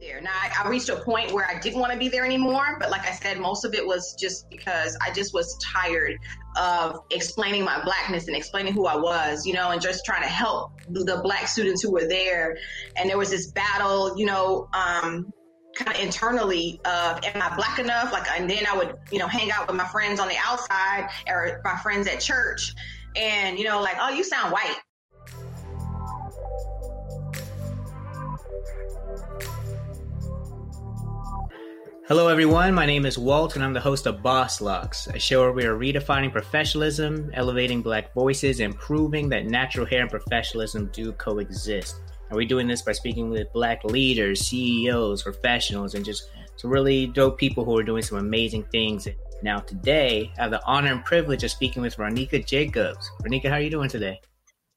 there. Now I, I, reached a point where I didn't want to be there anymore, but like I said, most of it was just because I just was tired of explaining my blackness and explaining who I was, you know, and just trying to help the black students who were there. And there was this battle, you know, um, kind of internally of am I black enough? Like, and then I would, you know, hang out with my friends on the outside or my friends at church, and you know, like, oh, you sound white Hello, everyone. My name is Walt, and I'm the host of Boss Locks, a show where we are redefining professionalism, elevating Black voices, and proving that natural hair and professionalism do coexist. And we're doing this by speaking with Black leaders, CEOs, professionals, and just some really dope people who are doing some amazing things. Now, today, I have the honor and privilege of speaking with Ronika Jacobs. Ronika, how are you doing today?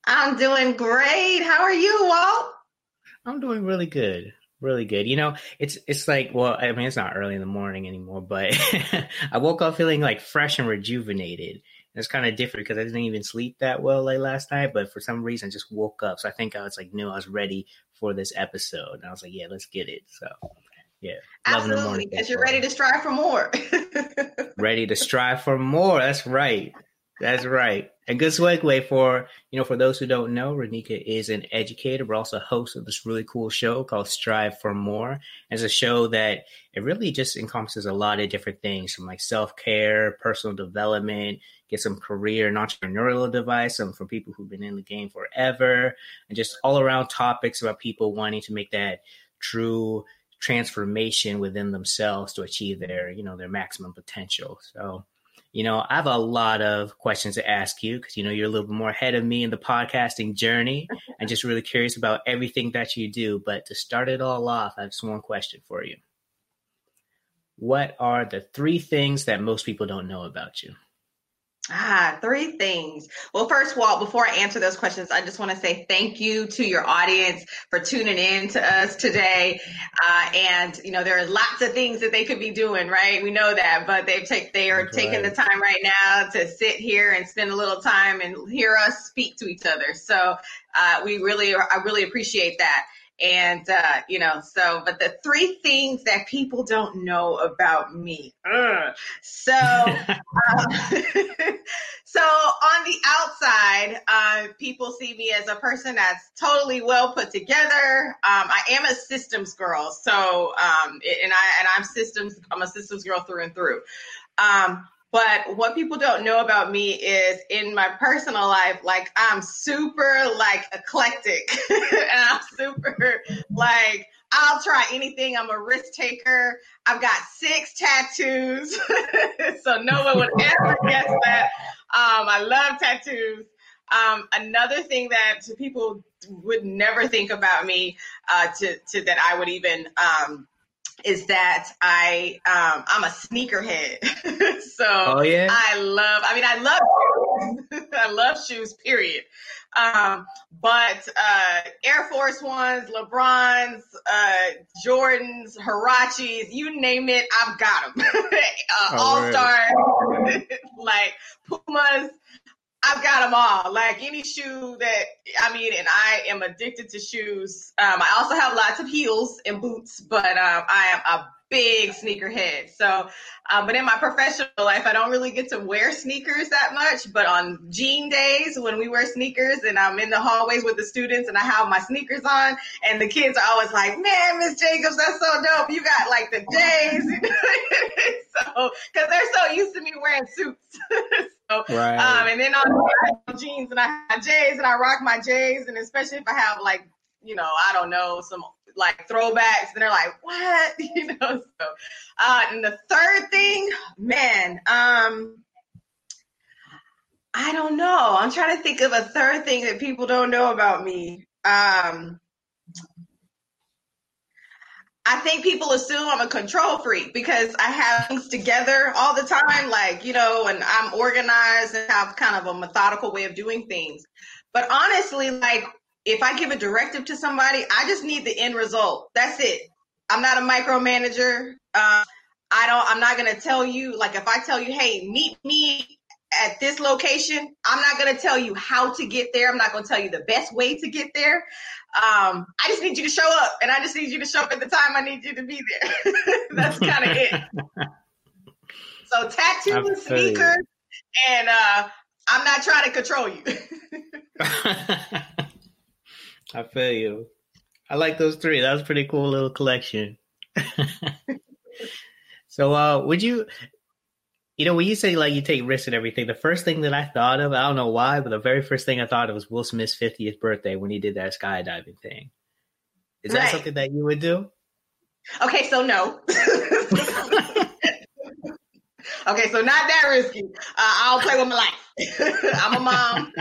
I'm doing great. How are you, Walt? I'm doing really good really good. You know, it's it's like well, I mean, it's not early in the morning anymore, but I woke up feeling like fresh and rejuvenated. It's kind of different because I didn't even sleep that well like last night, but for some reason, I just woke up. So I think I was like, knew I was ready for this episode, and I was like, yeah, let's get it. So. Yeah, absolutely. Because you're ready to strive for more. ready to strive for more. That's right. That's right. A good segue for you know for those who don't know, Ronika is an educator, but also host of this really cool show called Strive for More. It's a show that it really just encompasses a lot of different things from like self care, personal development, get some career and entrepreneurial advice, some from people who've been in the game forever, and just all around topics about people wanting to make that true transformation within themselves to achieve their you know their maximum potential. So you know, I have a lot of questions to ask you because, you know, you're a little bit more ahead of me in the podcasting journey and just really curious about everything that you do. But to start it all off, I have just one question for you. What are the three things that most people don't know about you? Ah, three things. Well, first of all, before I answer those questions, I just want to say thank you to your audience for tuning in to us today. Uh, and you know, there are lots of things that they could be doing, right? We know that, but they've take they are That's taking right. the time right now to sit here and spend a little time and hear us speak to each other. So uh, we really, I really appreciate that. And, uh, you know, so, but the three things that people don't know about me. Ugh. So, um, so on the outside, uh, people see me as a person that's totally well put together. Um, I am a systems girl. So, um, and I, and I'm systems, I'm a systems girl through and through. Um, but what people don't know about me is in my personal life, like I'm super like eclectic and I'm super like I'll try anything. I'm a risk taker. I've got six tattoos. so no one would ever guess that. Um, I love tattoos. Um, another thing that people would never think about me uh, to, to that I would even um, is that I um, I'm a sneakerhead. so oh, yeah? I love I mean I love I love shoes period. Um, but uh, Air Force Ones, LeBrons, uh, Jordans, Huaraches, you name it, I've got them. uh, All Star, like Pumas, I've got them all. Like any shoe that I mean, and I am addicted to shoes. Um, I also have lots of heels and boots, but um, I am a big sneakerhead. So, um, but in my professional life, I don't really get to wear sneakers that much. But on jean days, when we wear sneakers and I'm in the hallways with the students and I have my sneakers on, and the kids are always like, "Man, Miss Jacobs, that's so dope! You got like the J's." so, because they're so used to me wearing suits. so, right. um, and then on jeans and I have J's and I rock my J's, and especially if I have like you know, I don't know, some like throwbacks, and they're like, what? You know, so uh and the third thing, man, um I don't know. I'm trying to think of a third thing that people don't know about me. Um I think people assume I'm a control freak because I have things together all the time, like, you know, and I'm organized and have kind of a methodical way of doing things. But honestly, like if I give a directive to somebody, I just need the end result. That's it. I'm not a micromanager. Uh, I don't. I'm not gonna tell you like if I tell you, hey, meet me at this location. I'm not going to tell you how to get there. I'm not going to tell you the best way to get there. Um, I just need you to show up, and I just need you to show up at the time I need you to be there. That's kind of it. So tattoo and sneakers, and uh, I'm not trying to control you. I feel you. I like those three. That was pretty cool little collection. so, uh, would you, you know, when you say like you take risks and everything, the first thing that I thought of, I don't know why, but the very first thing I thought of was Will Smith's 50th birthday when he did that skydiving thing. Is that right. something that you would do? Okay, so no. Okay, so not that risky. Uh, I'll play with my life. I'm a mom.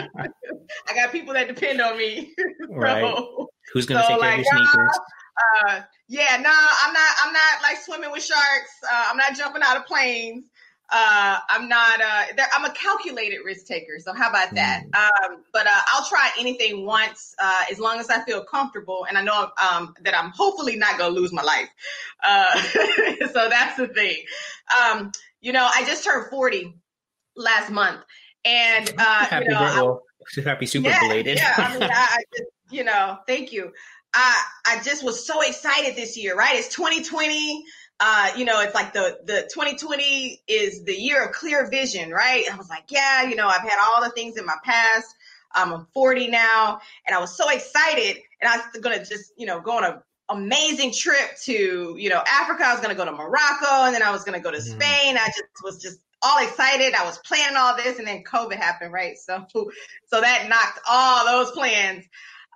I got people that depend on me. right. Who's gonna so, take care like, of your sneakers? Uh, yeah, no, I'm not. I'm not like swimming with sharks. Uh, I'm not jumping out of planes. Uh, I'm not. Uh, I'm a calculated risk taker. So how about that? Mm. Um, but uh, I'll try anything once, uh, as long as I feel comfortable and I know um, that I'm hopefully not going to lose my life. Uh, so that's the thing. Um, you know, I just turned 40 last month. And, uh, happy you know. I, happy super yeah, belated. yeah, I mean, I, I just, you know, thank you. I, I just was so excited this year, right? It's 2020. Uh, you know, it's like the, the 2020 is the year of clear vision, right? I was like, yeah, you know, I've had all the things in my past. Um, I'm 40 now and I was so excited and I was going to just, you know, go on a amazing trip to, you know, Africa. I was going to go to Morocco and then I was going to go to mm-hmm. Spain. I just was just all excited. I was planning all this and then COVID happened, right? So, so that knocked all those plans.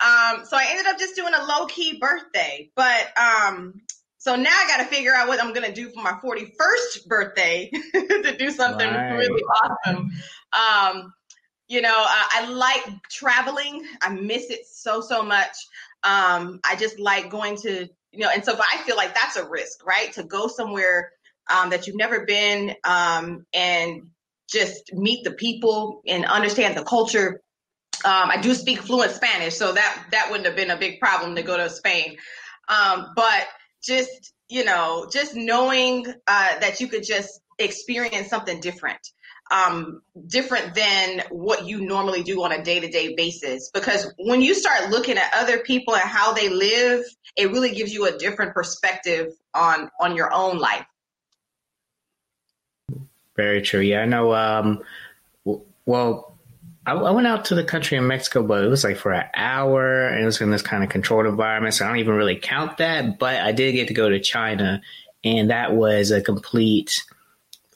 Um, so I ended up just doing a low key birthday, but, um, so now I got to figure out what I'm going to do for my 41st birthday to do something right. really awesome. Um, you know, uh, I like traveling. I miss it so, so much. Um, I just like going to, you know, and so I feel like that's a risk, right? To go somewhere um, that you've never been um, and just meet the people and understand the culture. Um, I do speak fluent Spanish, so that that wouldn't have been a big problem to go to Spain. Um, but just you know, just knowing uh, that you could just experience something different um, different than what you normally do on a day to day basis. Because when you start looking at other people and how they live, it really gives you a different perspective on on your own life. Very true. Yeah, I know. Um, well, I, I, went out to the country in Mexico, but it was like for an hour, and it was in this kind of controlled environment. So I don't even really count that. But I did get to go to China, and that was a complete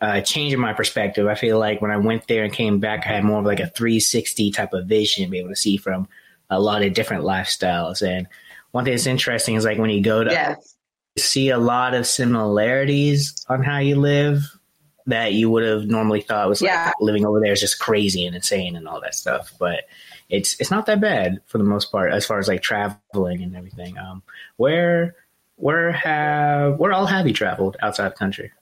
uh, in my perspective. I feel like when I went there and came back, I had more of like a 360 type of vision, be able to see from a lot of different lifestyles. And one thing that's interesting is like when you go to yes. see a lot of similarities on how you live that you would have normally thought was yeah. like living over there is just crazy and insane and all that stuff. But it's it's not that bad for the most part as far as like traveling and everything. Um, where where have where all have you traveled outside the country?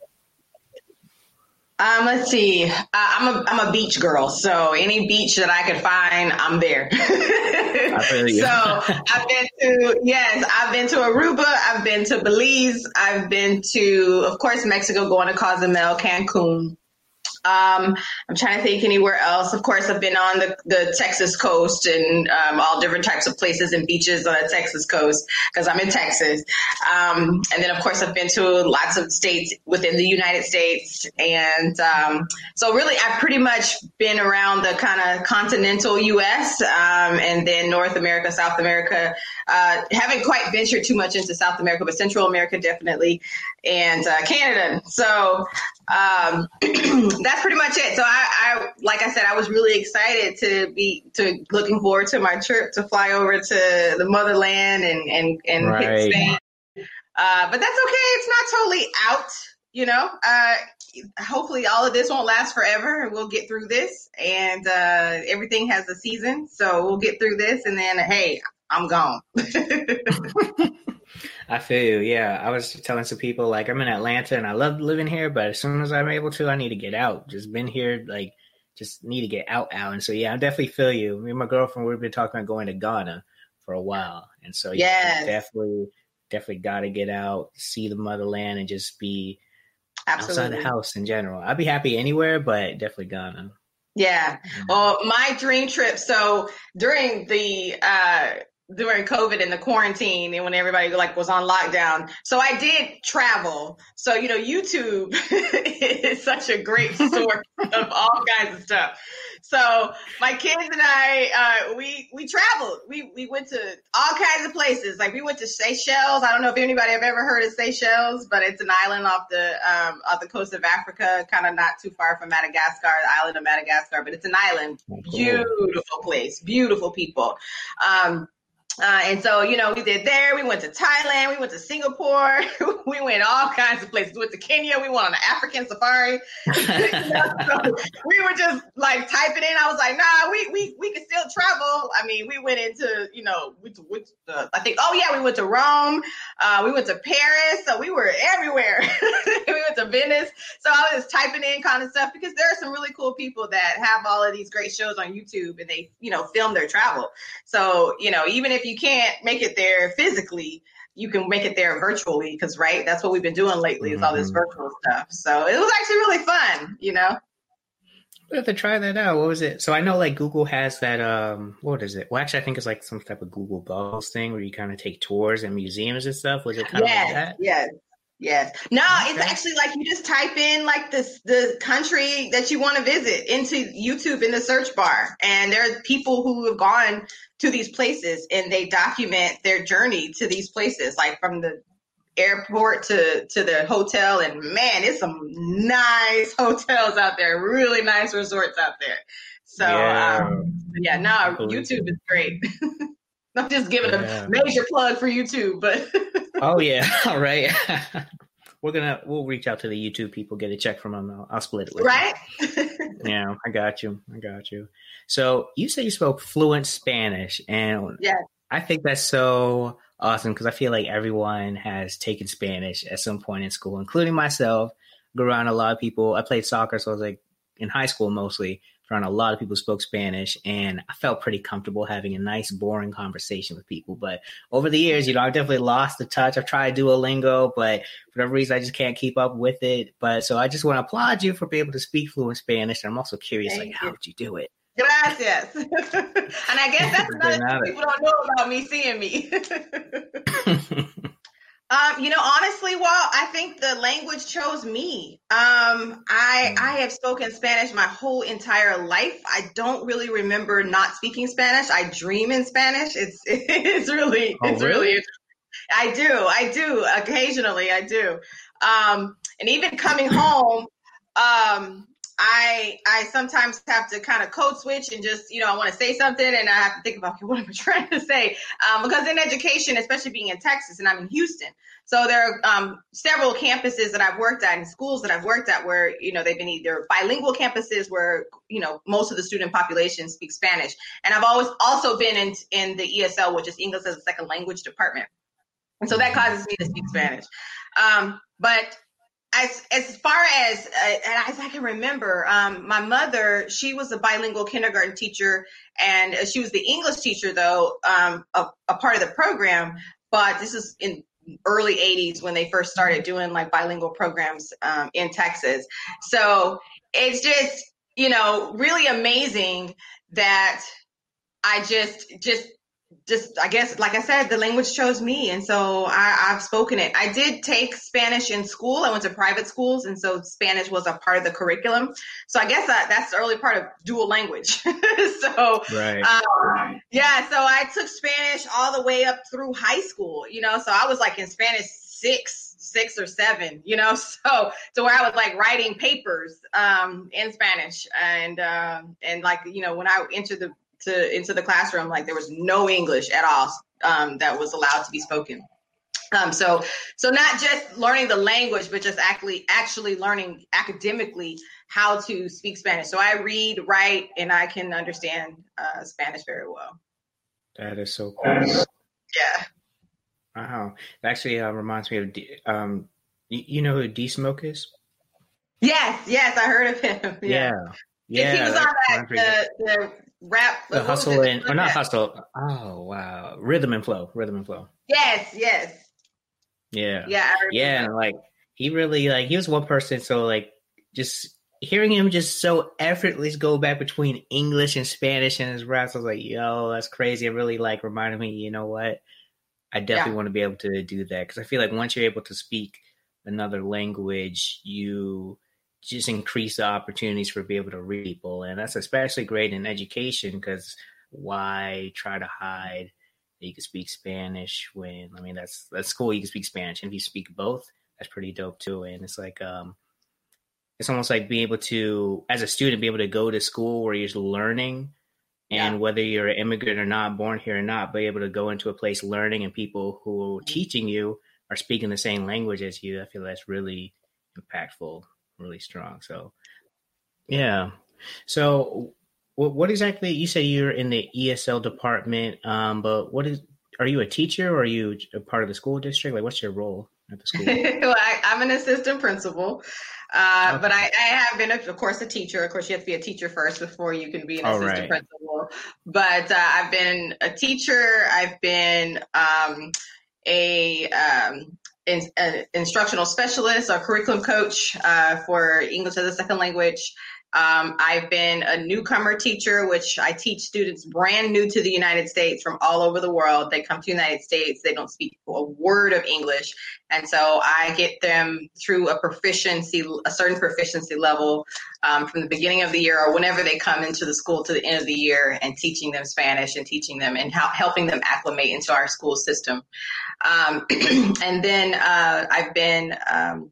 Um, let's see. Uh, I'm a I'm a beach girl, so any beach that I could find, I'm there. so I've been to yes, I've been to Aruba, I've been to Belize, I've been to, of course, Mexico, going to Cozumel, Cancun. Um, I'm trying to think anywhere else. Of course, I've been on the, the Texas coast and um, all different types of places and beaches on the Texas coast because I'm in Texas. Um, and then, of course, I've been to lots of states within the United States. And um, so, really, I've pretty much been around the kind of continental U.S. Um, and then North America, South America. Uh, haven't quite ventured too much into South America, but Central America definitely, and uh, Canada. So um, that's pretty much it. So I, I, like I said, I was really excited to be to looking forward to my trip to fly over to the motherland and and and right. hit Spain. Uh, but that's okay. It's not totally out. You know, uh, hopefully all of this won't last forever and we'll get through this and uh, everything has a season so we'll get through this and then hey I'm gone. I feel you. Yeah, I was telling some people like I'm in Atlanta and I love living here, but as soon as I'm able to, I need to get out. Just been here, like, just need to get out, out. And so yeah, I definitely feel you. Me and my girlfriend, we've been talking about going to Ghana for a while, and so yeah, yes. definitely, definitely got to get out, see the motherland, and just be Absolutely. outside the house in general. I'd be happy anywhere, but definitely Ghana. Yeah. Well, my dream trip. So during the uh, during COVID and the quarantine and when everybody like was on lockdown. So I did travel. So, you know, YouTube is such a great source of all kinds of stuff. So my kids and I, uh, we, we traveled. We, we went to all kinds of places. Like we went to Seychelles. I don't know if anybody have ever heard of Seychelles, but it's an island off the, um, off the coast of Africa, kind of not too far from Madagascar, the island of Madagascar, but it's an island. Oh, cool. Beautiful place, beautiful people. Um, uh, and so, you know, we did there. We went to Thailand. We went to Singapore. we went all kinds of places. We went to Kenya. We went on an African safari. you know, so we were just like typing in. I was like, nah, we we we can still travel. I mean, we went into, you know, we, we, uh, I think, oh yeah, we went to Rome. Uh, we went to Paris. So we were everywhere. we went to Venice. So I was just typing in kind of stuff because there are some really cool people that have all of these great shows on YouTube and they, you know, film their travel. So, you know, even if you can't make it there physically, you can make it there virtually because right that's what we've been doing lately is all this mm-hmm. virtual stuff so it was actually really fun you know we have to try that out what was it so i know like google has that um what is it well actually i think it's like some type of google bubbles thing where you kind of take tours and museums and stuff was it kind yes, of like that yes Yes. No, okay. it's actually like you just type in like this the country that you want to visit into YouTube in the search bar. And there are people who have gone to these places and they document their journey to these places, like from the airport to to the hotel and man, it's some nice hotels out there, really nice resorts out there. So yeah, um, yeah no, YouTube is great. I'm just giving yeah. a major plug for YouTube, but oh yeah, all right. We're gonna we'll reach out to the YouTube people, get a check from them. I'll, I'll split it with right. yeah, I got you. I got you. So you said you spoke fluent Spanish, and yeah, I think that's so awesome because I feel like everyone has taken Spanish at some point in school, including myself. Grew around a lot of people. I played soccer, so I was like in high school mostly around a lot of people spoke Spanish, and I felt pretty comfortable having a nice, boring conversation with people. But over the years, you know, I've definitely lost the touch. I've tried Duolingo, but for whatever reason, I just can't keep up with it. But so I just want to applaud you for being able to speak fluent Spanish. And I'm also curious, Thank like, you. how did you do it? Gracias. and I guess that's another thing people don't know about me seeing me. Um, you know, honestly, Walt, I think the language chose me. Um, I mm. I have spoken Spanish my whole entire life. I don't really remember not speaking Spanish. I dream in Spanish. It's it's really oh, it's really? really I do. I do. Occasionally I do. Um, and even coming home, um, I I sometimes have to kind of code switch and just you know I want to say something and I have to think about okay, what am I trying to say? Um, because in education, especially being in Texas and I'm in Houston, so there are um, several campuses that I've worked at and schools that I've worked at where you know they've been either bilingual campuses where you know most of the student population speaks Spanish, and I've always also been in in the ESL, which is English as a second language department, and so that causes me to speak Spanish. Um, but as as far as uh, as I can remember, um, my mother she was a bilingual kindergarten teacher, and she was the English teacher though um, a, a, part of the program. But this is in early 80s when they first started doing like bilingual programs um, in Texas. So it's just you know really amazing that I just just just I guess like I said, the language chose me, and so I, have spoken it. I did take Spanish in school. I went to private schools, and so Spanish was a part of the curriculum. So I guess that, that's the early part of dual language. so right. Um, yeah, so I took Spanish all the way up through high school. You know, so I was like in Spanish six, six or seven. You know, so to where I was like writing papers um, in Spanish, and uh, and like you know when I entered the to into the classroom, like there was no English at all um, that was allowed to be spoken. Um, so, so not just learning the language, but just actually actually learning academically how to speak Spanish. So I read, write, and I can understand uh, Spanish very well. That is so cool. Yeah. Wow. It actually uh, reminds me of D- um, you, you, know who D Smoke is? Yes, yes, I heard of him. Yeah. Yeah. yeah he was on that the, the rap. The hustle and or not hustle. Oh wow, rhythm and flow, rhythm and flow. Yes, yes. Yeah, yeah, yeah. And like he really like he was one person. So like just hearing him just so effortlessly go back between English and Spanish and his raps, I was like, yo, that's crazy. It really like reminded me, you know what? I definitely yeah. want to be able to do that because I feel like once you're able to speak another language, you just increase the opportunities for be able to read people, and that's especially great in education because why try to hide that you can speak Spanish when I mean that's that's cool. You can speak Spanish, and if you speak both, that's pretty dope too. And it's like um, it's almost like being able to, as a student, be able to go to school where you're learning, and yeah. whether you're an immigrant or not, born here or not, be able to go into a place learning, and people who are teaching you are speaking the same language as you. I feel that's really impactful, really strong. So, yeah. So, what, what exactly? You say you're in the ESL department, um, but what is? Are you a teacher or are you a part of the school district? Like, what's your role at the school? well, I, am an assistant principal, uh, okay. but I, I, have been, of course, a teacher. Of course, you have to be a teacher first before you can be an All assistant right. principal. But uh, I've been a teacher. I've been um, a um, in, an instructional specialist, a curriculum coach uh, for English as a second language. Um, I've been a newcomer teacher, which I teach students brand new to the United States from all over the world. They come to the United States, they don't speak a word of English. And so I get them through a proficiency, a certain proficiency level um, from the beginning of the year or whenever they come into the school to the end of the year and teaching them Spanish and teaching them and helping them acclimate into our school system. Um, and then uh, I've been um,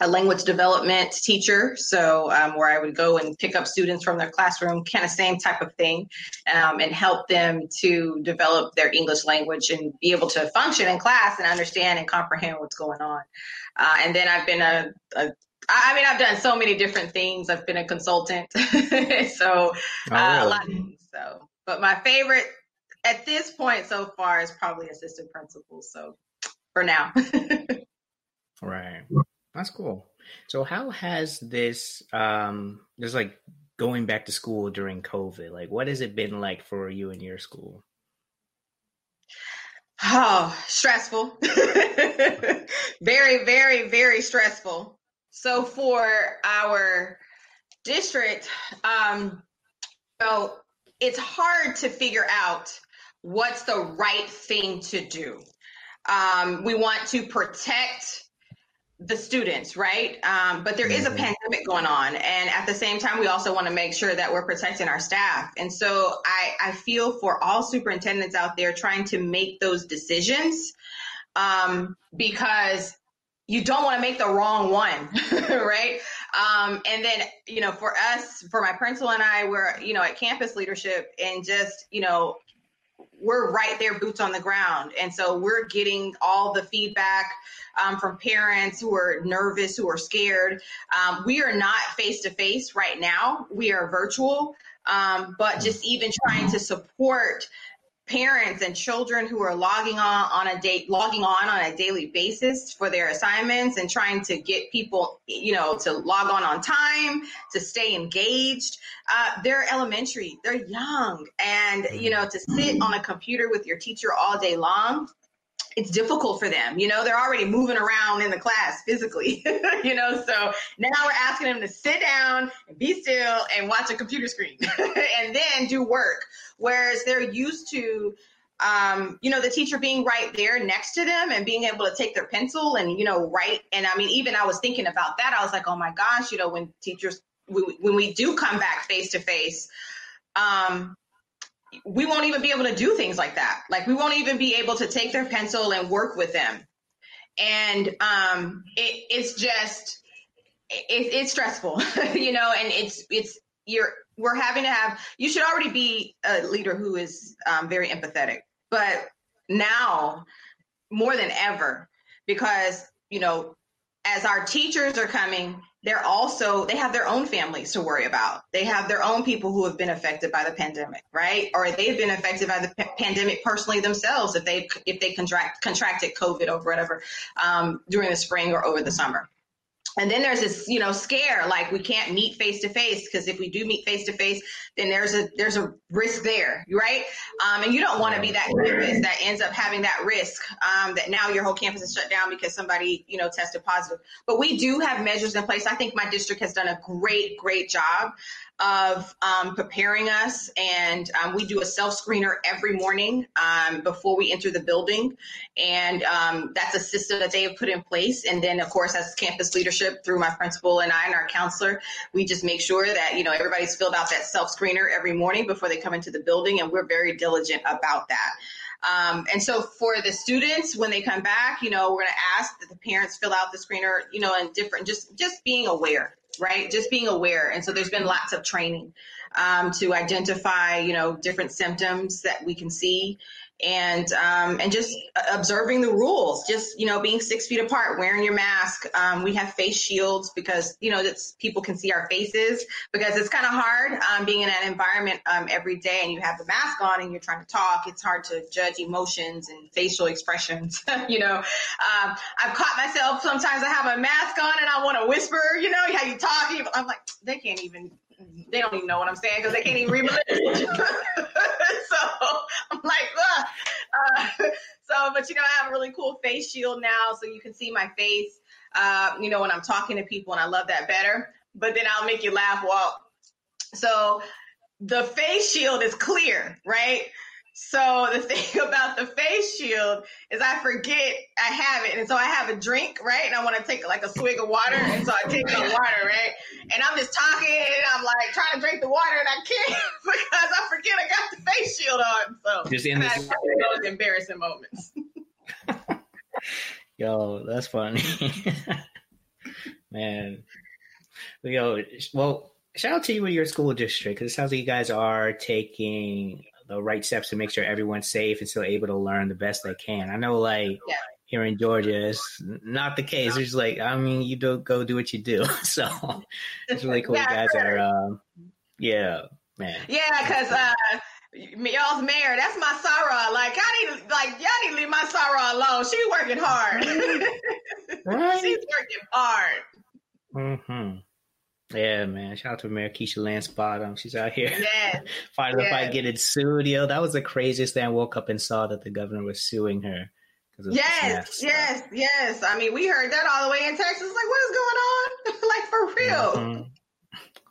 a language development teacher, so um, where I would go and pick up students from their classroom, kind of same type of thing, um, and help them to develop their English language and be able to function in class and understand and comprehend what's going on. Uh, and then I've been a, a I mean, I've done so many different things. I've been a consultant, so uh, oh, a lot. So, but my favorite at this point so far is probably assistant principal. So, for now. right. That's cool. So how has this um just like going back to school during COVID, like what has it been like for you and your school? Oh, stressful. very, very, very stressful. So for our district, um, so it's hard to figure out what's the right thing to do. Um, we want to protect the students, right? Um, but there is a mm-hmm. pandemic going on. And at the same time, we also want to make sure that we're protecting our staff. And so I, I feel for all superintendents out there trying to make those decisions um, because you don't want to make the wrong one, right? Um, and then, you know, for us, for my principal and I, we're, you know, at campus leadership and just, you know, we're right there, boots on the ground. And so we're getting all the feedback um, from parents who are nervous, who are scared. Um, we are not face to face right now, we are virtual. Um, but just even trying to support parents and children who are logging on on a date logging on on a daily basis for their assignments and trying to get people you know to log on on time to stay engaged. Uh, they're elementary. They're young. And you know to sit on a computer with your teacher all day long it's difficult for them. You know, they're already moving around in the class physically, you know, so now we're asking them to sit down and be still and watch a computer screen and then do work. Whereas they're used to, um, you know, the teacher being right there next to them and being able to take their pencil and, you know, write. And I mean, even I was thinking about that. I was like, oh my gosh, you know, when teachers, when we do come back face to face, um, we won't even be able to do things like that. Like we won't even be able to take their pencil and work with them. And um, it, it's just it, it's stressful, you know. And it's it's you're we're having to have. You should already be a leader who is um, very empathetic, but now more than ever, because you know, as our teachers are coming they're also they have their own families to worry about. They have their own people who have been affected by the pandemic right? Or they've been affected by the p- pandemic personally themselves if they if they contract contracted covid or whatever um, during the spring or over the summer and then there's this you know scare like we can't meet face to face because if we do meet face to face then there's a there's a risk there right? Um, and you don't want to be that campus that ends up having that risk um, that now your whole campus is shut down because somebody you know tested positive. But we do have measures in place. I think my district has done a great great job of um, preparing us. And um, we do a self screener every morning um, before we enter the building. And um, that's a system that they have put in place. And then, of course, as campus leadership through my principal and I and our counselor, we just make sure that, you know, everybody's filled out that self screener every morning before they come into the building. And we're very diligent about that. Um, and so for the students, when they come back, you know, we're going to ask that the parents fill out the screener, you know, and different, just, just being aware right? Just being aware. And so there's been lots of training um, to identify, you know, different symptoms that we can see and um, and just observing the rules just you know being six feet apart wearing your mask. Um, we have face shields because you know that's people can see our faces because it's kind of hard um, being in an environment um, every day and you have the mask on and you're trying to talk. It's hard to judge emotions and facial expressions you know. Um, i've caught myself sometimes i have a mask on and i want to whisper you know how you talk i'm like they can't even they don't even know what I'm saying because they can't even read my lips. so I'm like, uh, so, but you know, I have a really cool face shield now, so you can see my face. Uh, you know, when I'm talking to people, and I love that better. But then I'll make you laugh. Well, so the face shield is clear, right? So the thing about the face shield is I forget I have it. And so I have a drink, right? And I want to take like a swig of water. And so I take the water, right? And I'm just talking and I'm like trying to drink the water and I can't because I forget I got the face shield on. So just in this- those embarrassing moments. Yo, that's funny. Man. Yo, well, shout out to you and your school district because it sounds like you guys are taking the right steps to make sure everyone's safe and still able to learn the best they can. I know, like yeah. here in Georgia, it's not the case. It's like, I mean, you do go do what you do. So it's really cool. yeah, you guys are, um, yeah, man. Yeah, because uh, y'all's mayor, that's my Sarah. Like, I need, like, y'all need to leave my Sarah alone. She's working hard. right? She's working hard. Mm-hmm. Yeah, man. Shout out to Mayor Keisha Lance Bottom. She's out here yes. fighting yes. the fight, getting sued. Yo, that was the craziest thing. I woke up and saw that the governor was suing her. Yes, yes, yes. I mean, we heard that all the way in Texas. Like, what is going on? like, for real. Mm-hmm.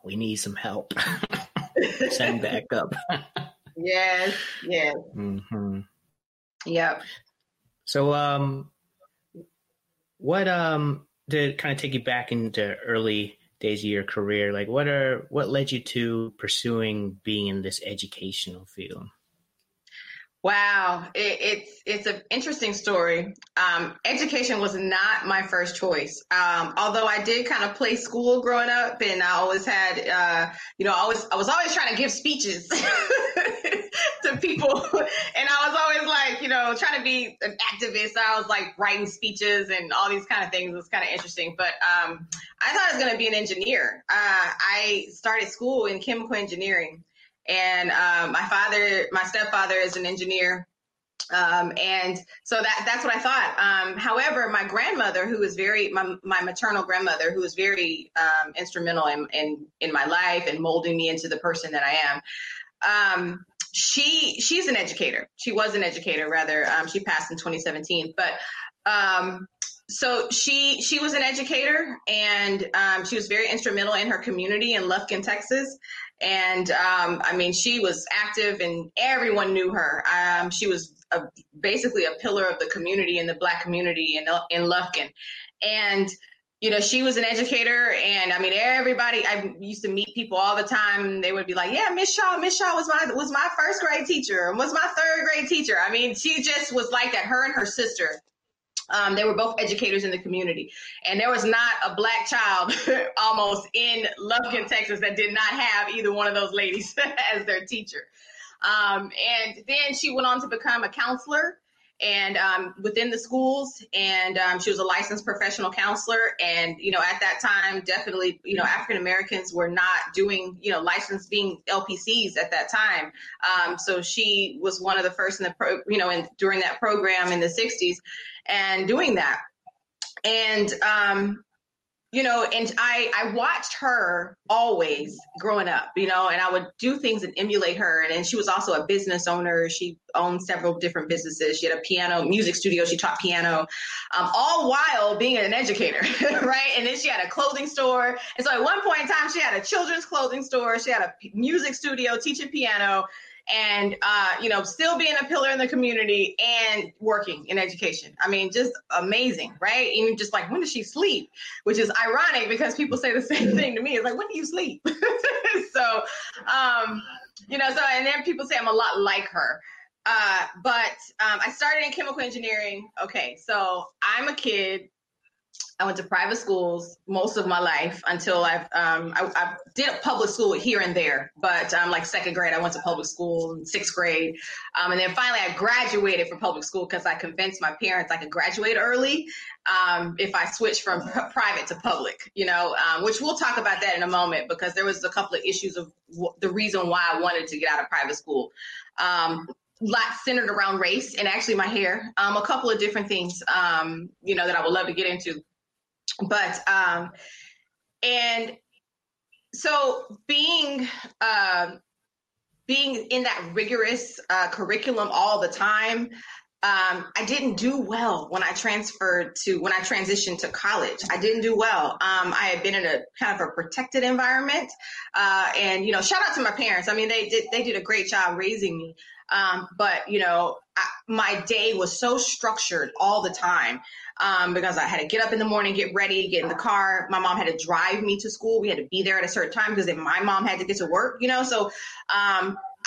We need some help. Send back up. yes, yes. Mm-hmm. Yep. So, um, what um did kind of take you back into early days of your career? Like what are what led you to pursuing being in this educational field Wow, it, it's it's an interesting story. Um, education was not my first choice. Um, although I did kind of play school growing up, and I always had, uh, you know, I was I was always trying to give speeches to people, and I was always like, you know, trying to be an activist. I was like writing speeches and all these kind of things. It was kind of interesting, but um, I thought I was going to be an engineer. Uh, I started school in chemical engineering. And um, my father, my stepfather is an engineer. Um, and so that that's what I thought. Um, however, my grandmother, who was very my, my maternal grandmother, who was very um, instrumental in, in in my life and molding me into the person that I am. Um, she she's an educator. She was an educator, rather. Um, she passed in 2017, but so she she was an educator and um, she was very instrumental in her community in Lufkin, Texas. And um, I mean, she was active and everyone knew her. Um, she was a, basically a pillar of the community in the black community in, in Lufkin. And, you know, she was an educator. And I mean, everybody, I used to meet people all the time. They would be like, yeah, Miss Shaw, Miss Shaw was my, was my first grade teacher, was my third grade teacher. I mean, she just was like that. Her and her sister um, they were both educators in the community. And there was not a black child almost in Lufkin, Texas that did not have either one of those ladies as their teacher. Um, and then she went on to become a counselor and um, within the schools and um, she was a licensed professional counselor and you know at that time definitely you know african americans were not doing you know licensed being lpcs at that time um, so she was one of the first in the pro you know in, during that program in the 60s and doing that. And um, you know, and I I watched her always growing up, you know, and I would do things and emulate her. And, and she was also a business owner. She owned several different businesses. She had a piano music studio. She taught piano, um, all while being an educator, right? And then she had a clothing store. And so at one point in time, she had a children's clothing store. She had a music studio, teaching piano and uh, you know still being a pillar in the community and working in education. I mean just amazing right? And you're just like when does she sleep? Which is ironic because people say the same thing to me. It's like when do you sleep? So um, you know so and then people say i'm a lot like her. Uh, but um, i started in chemical engineering. Okay so i'm a kid I went to private schools most of my life until I've um, I, I, did public school here and there, but um, like second grade, I went to public school, sixth grade, um, and then finally I graduated from public school because I convinced my parents I could graduate early um, if I switched from p- private to public, you know, um, which we'll talk about that in a moment because there was a couple of issues of w- the reason why I wanted to get out of private school. Lot centered around race and actually my hair, um, a couple of different things, um, you know, that I would love to get into. But um and so being uh, being in that rigorous uh, curriculum all the time um, I didn't do well when I transferred to when I transitioned to college. I didn't do well. Um, I had been in a kind of a protected environment, uh, and you know, shout out to my parents. I mean, they did they did a great job raising me. Um, but you know, I, my day was so structured all the time um, because I had to get up in the morning, get ready, get in the car. My mom had to drive me to school. We had to be there at a certain time because then my mom had to get to work, you know. So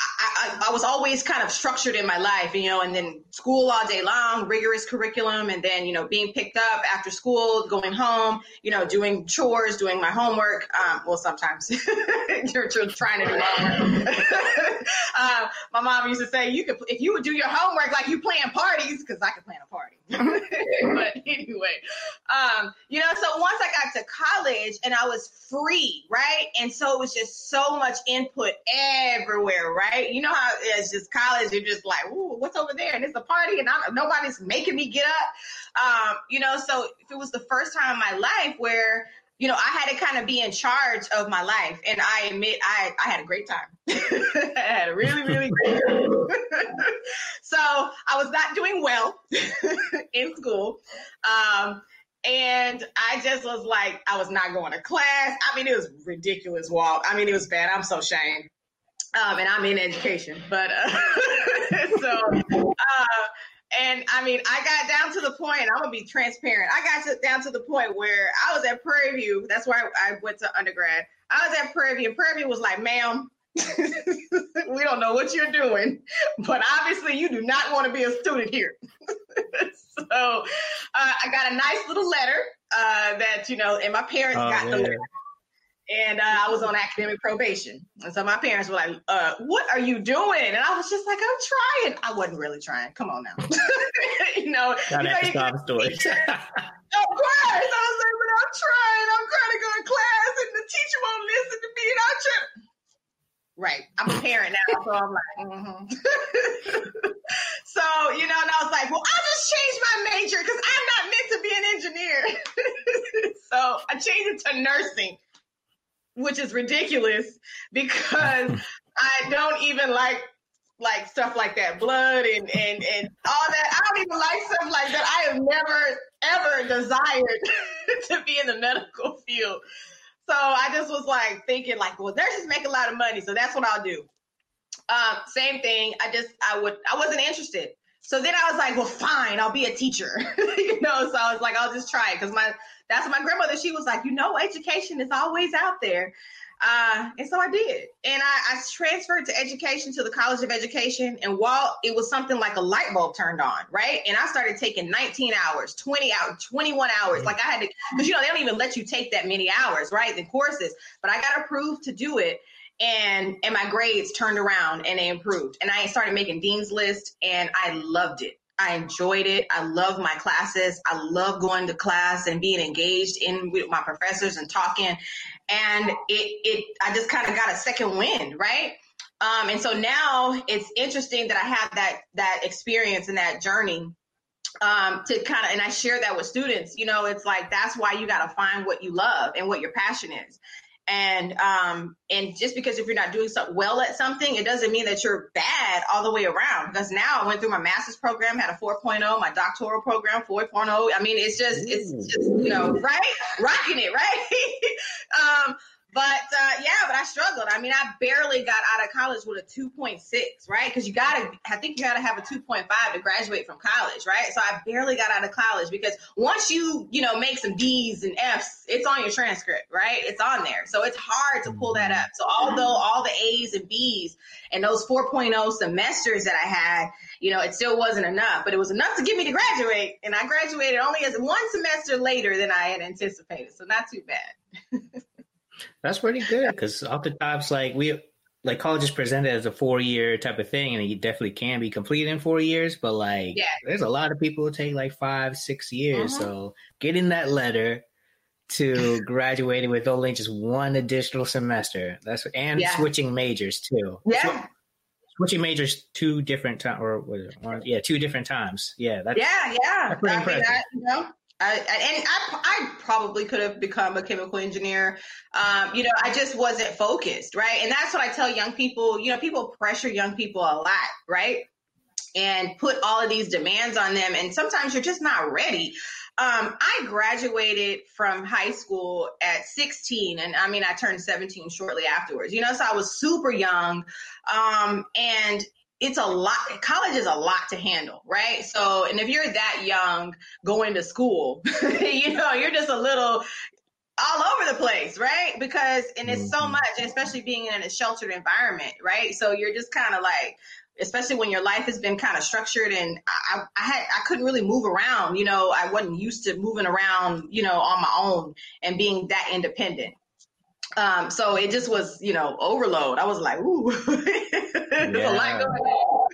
um, I, I, was always kind of structured in my life, you know, and then school all day long, rigorous curriculum, and then, you know, being picked up after school, going home, you know, doing chores, doing my homework. Um, well, sometimes you're, trying to do homework. uh, my mom used to say, you could, if you would do your homework like you plan parties, because I could plan a party. but anyway, um, you know, so once I got to college and I was free, right? And so it was just so much input everywhere, right? You know how it's just college, you're just like, ooh, what's over there? And it's a party and I'm, nobody's making me get up. Um, you know, so if it was the first time in my life where you know, I had to kind of be in charge of my life. And I admit I, I had a great time. I had a really, really great time. so I was not doing well in school. Um, and I just was like, I was not going to class. I mean, it was ridiculous walk. I mean, it was bad. I'm so ashamed. Um, and I'm in education, but uh, so uh, and I mean, I got down to the point, I'm gonna be transparent. I got to, down to the point where I was at Prairie View. That's where I, I went to undergrad. I was at Prairie View, and Prairie View was like, ma'am, we don't know what you're doing, but obviously you do not want to be a student here. so uh, I got a nice little letter uh, that, you know, and my parents oh, got yeah. the letter and uh, I was on academic probation. And so my parents were like, uh, "What are you doing?" And I was just like, "I'm trying." I wasn't really trying. Come on now, you know. Gotta you to stop story. of course, I was like, "But I'm trying. I'm trying to go to class, and the teacher won't listen to me, and trying." Right. I'm a parent now, so I'm like, mm-hmm. so you know, and I was like, well, I'll just change my major because I'm not meant to be an engineer. so I changed it to nursing which is ridiculous because I don't even like like stuff like that, blood and and and all that. I don't even like stuff like that. I have never ever desired to be in the medical field. So I just was like thinking like, well, nurses make a lot of money, so that's what I'll do. Um, same thing. I just I would I wasn't interested. So then I was like, well, fine, I'll be a teacher. you know, so I was like, I'll just try it because my that's my grandmother. She was like, you know, education is always out there. Uh, and so I did. And I, I, transferred to education to the College of Education. And while it was something like a light bulb turned on, right? And I started taking 19 hours, 20 hours, 21 hours. Like I had to, because you know, they don't even let you take that many hours, right? The courses. But I got approved to do it. And and my grades turned around and they improved. And I started making Dean's List and I loved it. I enjoyed it. I love my classes. I love going to class and being engaged in with my professors and talking. And it, it, I just kind of got a second wind, right? Um, and so now it's interesting that I have that, that experience and that journey um, to kind of, and I share that with students, you know, it's like, that's why you got to find what you love and what your passion is. And, um, and just because if you're not doing so well at something, it doesn't mean that you're bad all the way around. Because now I went through my master's program, had a 4.0, my doctoral program 4.0. I mean, it's just, it's just, you know, right? Rocking it, right? um, but uh, yeah, but I struggled. I mean, I barely got out of college with a 2.6, right? Because you got to, I think you got to have a 2.5 to graduate from college, right? So I barely got out of college because once you, you know, make some D's and F's, it's on your transcript, right? It's on there. So it's hard to pull that up. So although all the A's and B's and those 4.0 semesters that I had, you know, it still wasn't enough, but it was enough to get me to graduate. And I graduated only as one semester later than I had anticipated. So not too bad. That's pretty good because oftentimes, like we, like college is presented as a four year type of thing, and it definitely can be completed in four years. But like, yeah. there's a lot of people who take like five, six years. Uh-huh. So getting that letter to graduating with only just one additional semester. That's and yeah. switching majors too. Yeah. switching majors two different times, or, or, yeah, two different times. Yeah, that's yeah, yeah. That's pretty I impressive. You know, I, and I, I probably could have become a chemical engineer. Um, you know, I just wasn't focused, right? And that's what I tell young people. You know, people pressure young people a lot, right? And put all of these demands on them, and sometimes you're just not ready. Um, I graduated from high school at 16, and I mean, I turned 17 shortly afterwards. You know, so I was super young, um, and it's a lot college is a lot to handle right? So and if you're that young going to school you know you're just a little all over the place right? Because and it's mm-hmm. so much especially being in a sheltered environment right? So you're just kind of like especially when your life has been kind of structured and I, I had I couldn't really move around you know? I wasn't used to moving around you know on my own and being that independent um, so it just was, you know, overload. I was like, ooh, yeah. a lot going on.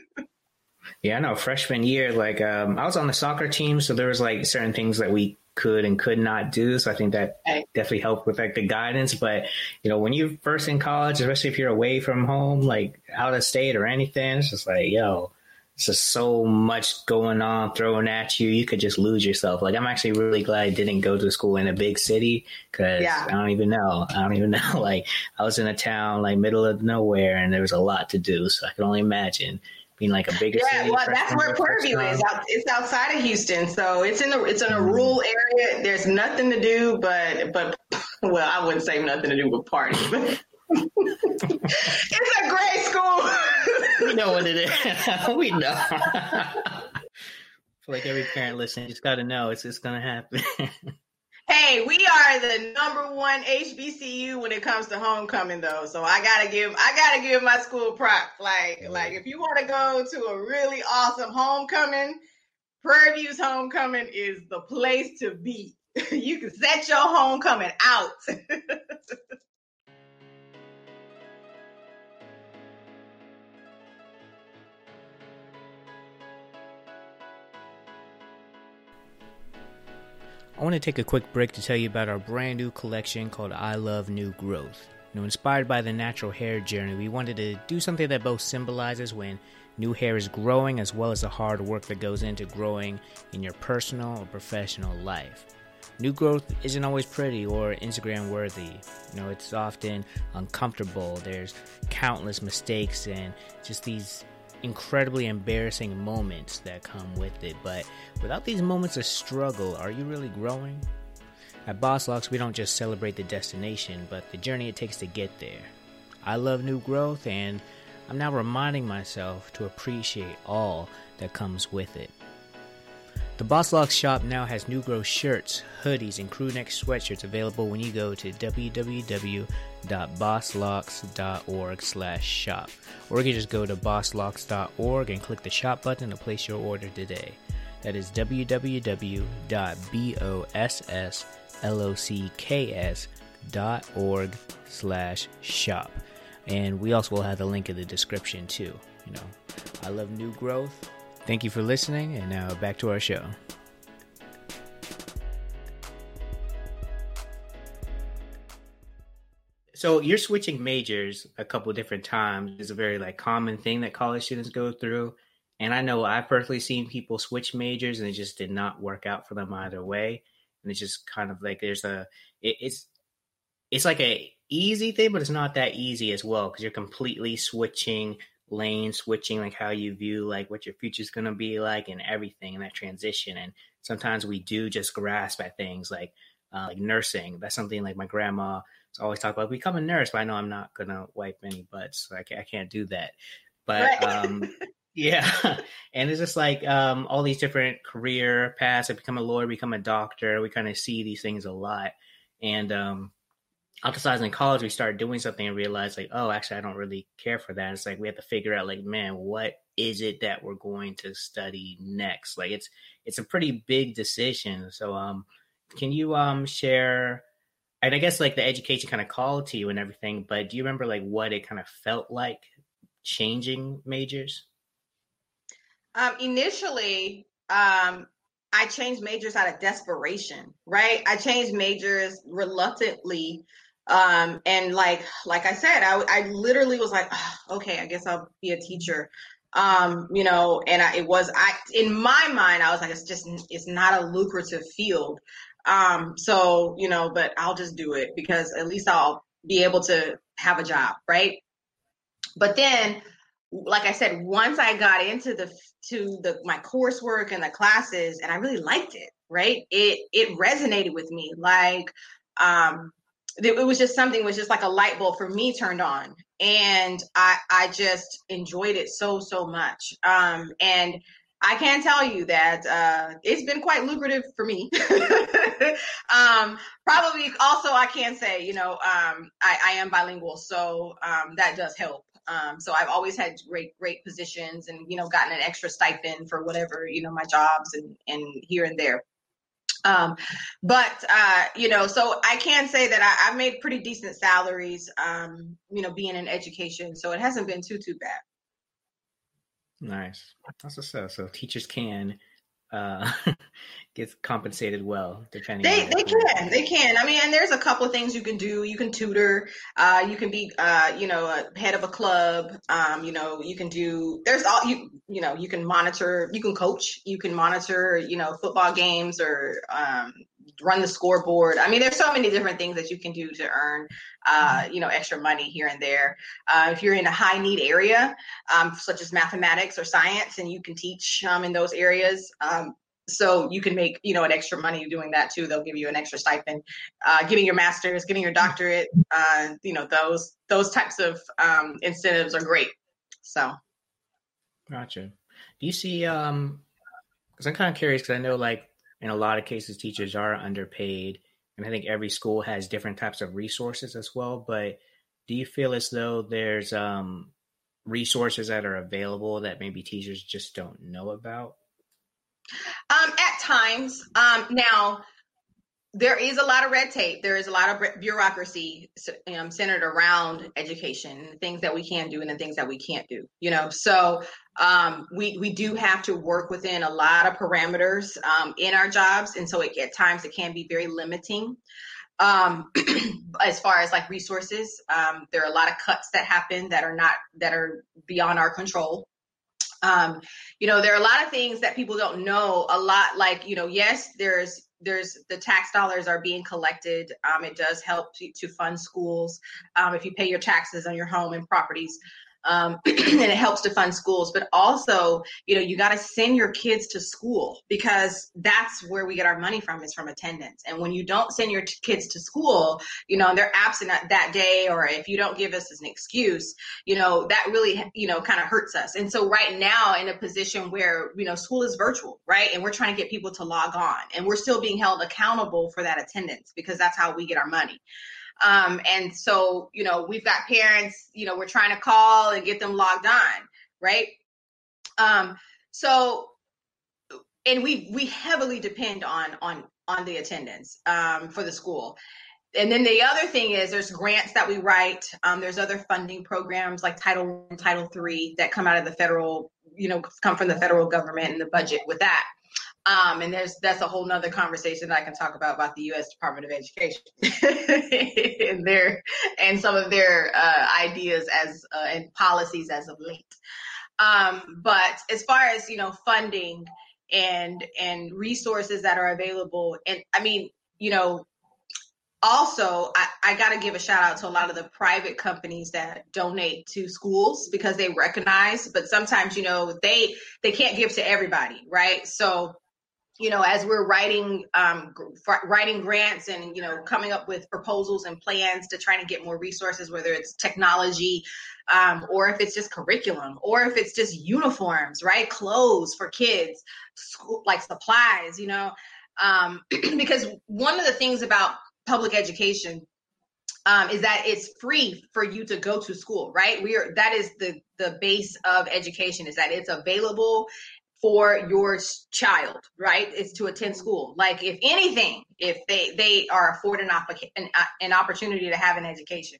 Yeah, I know. Freshman year, like um, I was on the soccer team, so there was like certain things that we could and could not do. So I think that okay. definitely helped with like the guidance. But you know, when you're first in college, especially if you're away from home, like out of state or anything, it's just like, yo, it's just so much going on thrown at you. You could just lose yourself. Like I'm actually really glad I didn't go to school in a big city because yeah. I don't even know. I don't even know. Like I was in a town like middle of nowhere and there was a lot to do. So I can only imagine being like a bigger yeah, city. well, that's where Prairie is. Out, it's outside of Houston, so it's in the it's in a mm-hmm. rural area. There's nothing to do, but but well, I wouldn't say nothing to do with party, it's a great school. We know what it is. we know. like every parent listening just got to know it's just going to happen. hey, we are the number one HBCU when it comes to homecoming, though. So I gotta give I gotta give my school props. Like yeah. like if you want to go to a really awesome homecoming, Prairie View's homecoming is the place to be. you can set your homecoming out. I want to take a quick break to tell you about our brand new collection called I Love New Growth. You know, inspired by the natural hair journey, we wanted to do something that both symbolizes when new hair is growing as well as the hard work that goes into growing in your personal or professional life. New growth isn't always pretty or Instagram worthy. You know, it's often uncomfortable. There's countless mistakes and just these incredibly embarrassing moments that come with it. But without these moments of struggle, are you really growing? At Boss Locks, we don't just celebrate the destination, but the journey it takes to get there. I love new growth, and I'm now reminding myself to appreciate all that comes with it. The Boss Locks shop now has new growth shirts, hoodies, and crew neck sweatshirts available when you go to www.bosslocks.org slash shop. Or you can just go to bosslocks.org and click the shop button to place your order today. That is www.bosslocks.org slash shop. And we also will have the link in the description too. You know, I love new growth Thank you for listening, and now back to our show. So you're switching majors a couple different times. is a very like common thing that college students go through. And I know I've personally seen people switch majors and it just did not work out for them either way. And it's just kind of like there's a it, it's it's like a easy thing, but it's not that easy as well because you're completely switching lane, switching like how you view like what your future is gonna be like and everything and that transition. And sometimes we do just grasp at things like uh, like nursing. That's something like my grandma always talk about become a nurse, but I know I'm not gonna wipe any butts. So I, can't, I can't do that. But right. um, yeah, and it's just like um, all these different career paths. I become a lawyer, become a doctor. We kind of see these things a lot, and um, emphasizing in college, we started doing something and realized like, oh, actually, I don't really care for that. It's like we have to figure out like, man, what is it that we're going to study next? Like, it's it's a pretty big decision. So, um, can you um share? And I guess like the education kind of called to you and everything, but do you remember like what it kind of felt like changing majors? Um, initially, um, I changed majors out of desperation, right? I changed majors reluctantly. Um, and like, like I said, I, I literally was like, oh, okay, I guess I'll be a teacher. Um, you know, and I, it was, I, in my mind, I was like, it's just, it's not a lucrative field. Um, so, you know, but I'll just do it because at least I'll be able to have a job. Right. But then like I said, once I got into the to the my coursework and the classes, and I really liked it. Right, it it resonated with me. Like, um, it, was just something was just like a light bulb for me turned on, and I I just enjoyed it so so much. Um, and I can tell you that uh, it's been quite lucrative for me. um, probably also I can say, you know, um, I, I, am bilingual, so um, that does help. Um, so I've always had great, great positions and, you know, gotten an extra stipend for whatever, you know, my jobs and, and here and there. Um, but, uh, you know, so I can say that I, have made pretty decent salaries, um, you know, being in education. So it hasn't been too, too bad. Nice. That's what's up. So teachers can uh, gets compensated well depending they they can they can. I mean and there's a couple of things you can do. You can tutor. Uh, you can be uh, you know a head of a club. Um, you know you can do there's all you you know you can monitor you can coach. You can monitor you know football games or um, run the scoreboard. I mean there's so many different things that you can do to earn uh, you know extra money here and there. Uh, if you're in a high need area um, such as mathematics or science and you can teach um, in those areas. Um, so you can make you know an extra money doing that too. They'll give you an extra stipend. Uh, getting your master's getting your doctorate uh, you know those those types of um, incentives are great. So. Gotcha. Do you see um because i'm kind of curious because i know like in a lot of cases teachers are underpaid and i think every school has different types of resources as well but do you feel as though there's um resources that are available that maybe teachers just don't know about um, at times. Um, now, there is a lot of red tape. There is a lot of bureaucracy um, centered around education, things that we can do and the things that we can't do. You know, so um, we we do have to work within a lot of parameters um, in our jobs, and so it, at times it can be very limiting. Um, as far as like resources, um, there are a lot of cuts that happen that are not that are beyond our control. Um, you know, there are a lot of things that people don't know. A lot like, you know, yes, there's there's the tax dollars are being collected. Um, it does help to, to fund schools. Um, if you pay your taxes on your home and properties, um, and it helps to fund schools but also you know you got to send your kids to school because that's where we get our money from is from attendance. And when you don't send your t- kids to school you know they're absent that day or if you don't give us as an excuse you know that really you know kind of hurts us. And so right now in a position where you know school is virtual right? And we're trying to get people to log on and we're still being held accountable for that attendance because that's how we get our money um, and so, you know, we've got parents, you know, we're trying to call and get them logged on, right? Um, so, and we we heavily depend on on on the attendance um, for the school. And then the other thing is there's grants that we write. Um, there's other funding programs like Title One, Title Three that come out of the federal, you know, come from the federal government and the budget with that. Um, and there's that's a whole nother conversation that I can talk about about the U.S. Department of Education and their and some of their uh, ideas as uh, and policies as of late. Um, but as far as you know, funding and and resources that are available, and I mean, you know, also I, I got to give a shout out to a lot of the private companies that donate to schools because they recognize but sometimes you know they they can't give to everybody right so you know as we're writing um, writing grants and you know coming up with proposals and plans to try to get more resources whether it's technology um, or if it's just curriculum or if it's just uniforms right clothes for kids school, like supplies you know um, because one of the things about public education um, is that it's free for you to go to school, right? We are that is the the base of education is that it's available for your child, right? Is to attend school. Like if anything, if they they are afforded an, an, an opportunity to have an education.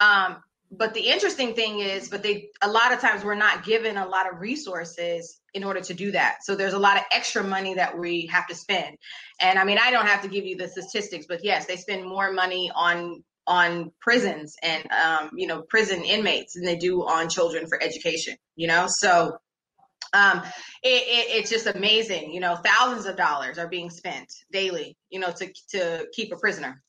Um, but the interesting thing is, but they a lot of times we're not given a lot of resources in order to do that. So there's a lot of extra money that we have to spend. And I mean, I don't have to give you the statistics, but yes, they spend more money on on prisons and um, you know prison inmates than they do on children for education. You know, so um, it, it, it's just amazing. You know, thousands of dollars are being spent daily. You know, to to keep a prisoner.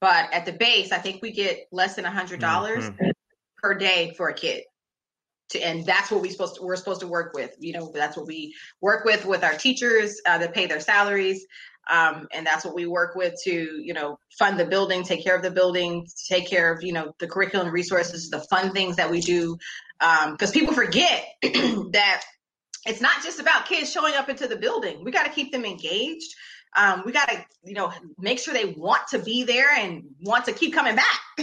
But at the base, I think we get less than a hundred dollars mm-hmm. per day for a kid. To, and that's what we supposed to, we're supposed to work with. You know, that's what we work with with our teachers uh, that pay their salaries, um, and that's what we work with to you know fund the building, take care of the building, take care of you know the curriculum resources, the fun things that we do, because um, people forget that it's not just about kids showing up into the building. We got to keep them engaged um, we got to, you know, make sure they want to be there and want to keep coming back,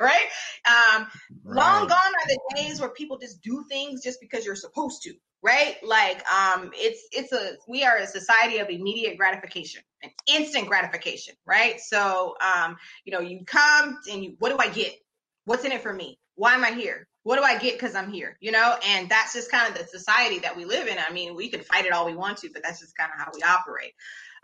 right? Um, right? Long gone are the days where people just do things just because you're supposed to, right? Like, um, it's it's a we are a society of immediate gratification and instant gratification, right? So, um, you know, you come and you, what do I get? What's in it for me? Why am I here? What do I get because I'm here? You know, and that's just kind of the society that we live in. I mean, we can fight it all we want to, but that's just kind of how we operate.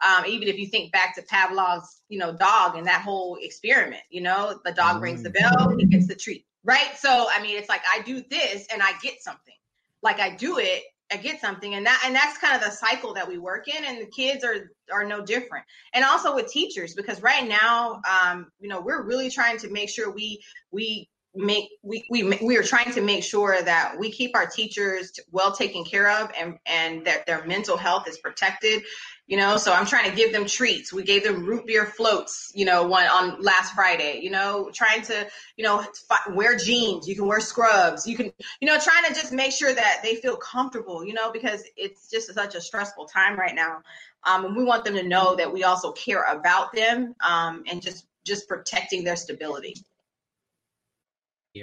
Um, even if you think back to Pavlov's, you know, dog and that whole experiment, you know, the dog rings the bell, he gets the treat, right? So, I mean, it's like I do this and I get something. Like I do it, I get something, and that and that's kind of the cycle that we work in, and the kids are are no different. And also with teachers, because right now, um, you know, we're really trying to make sure we we make we, we we are trying to make sure that we keep our teachers well taken care of and and that their mental health is protected you know? So i'm trying to give them treats. We gave them root beer floats you know one on last friday you know? Trying to you know wear jeans. You can wear scrubs. You can you know trying to just make sure that they feel comfortable you know? Because it's just such a stressful time right now. Um, and we want them to know that we also care about them um, and just just protecting their stability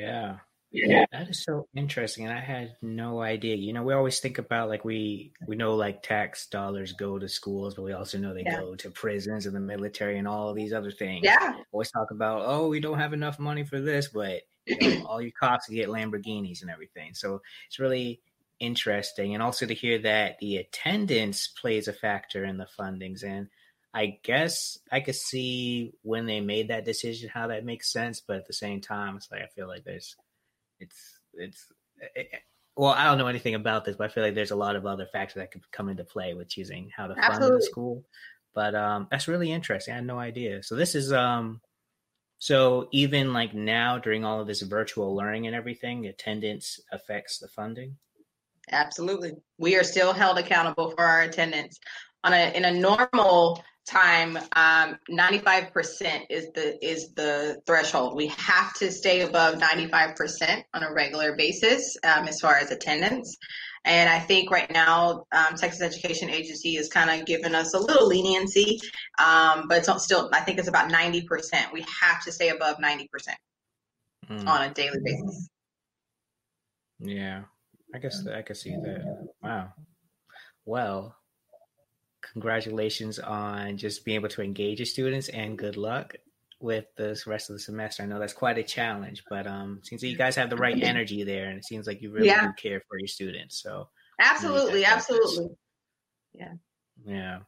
yeah. Yeah. That is so interesting. And I had no idea. You know, we always think about like we we know like tax dollars go to schools, but we also know they yeah. go to prisons and the military and all these other things. Yeah. Always talk about, oh, we don't have enough money for this, but you know, all your cops get Lamborghinis and everything. So it's really interesting. And also to hear that the attendance plays a factor in the fundings. And I guess I could see when they made that decision how that makes sense, but at the same time, it's like I feel like there's, it's it's, it, eh, eh, well, I don't know anything about this, but I feel like there's a lot of other factors that could come into play with choosing how to fund the school. But um, that's really interesting. I had no idea. So this is um, so even like now during all of this virtual learning and everything, attendance affects the funding. Absolutely, we are still held accountable for our attendance on a in a normal time um, 95% is the is the threshold. We have to stay above 95% on a regular basis um, as far as attendance. And i think right now um, texas education agency is kind of giving us a little leniency um, but it's still i think it's about 90% we have to stay above 90% mm. on a daily basis. Yeah i guess i could see that wow. Well congratulations on just being able to engage your students and good luck with the rest of the semester. I know that's quite a challenge, but um, seems like you guys have the right energy there, and it seems like you really yeah. do care for your students. So absolutely, absolutely, yeah, yeah,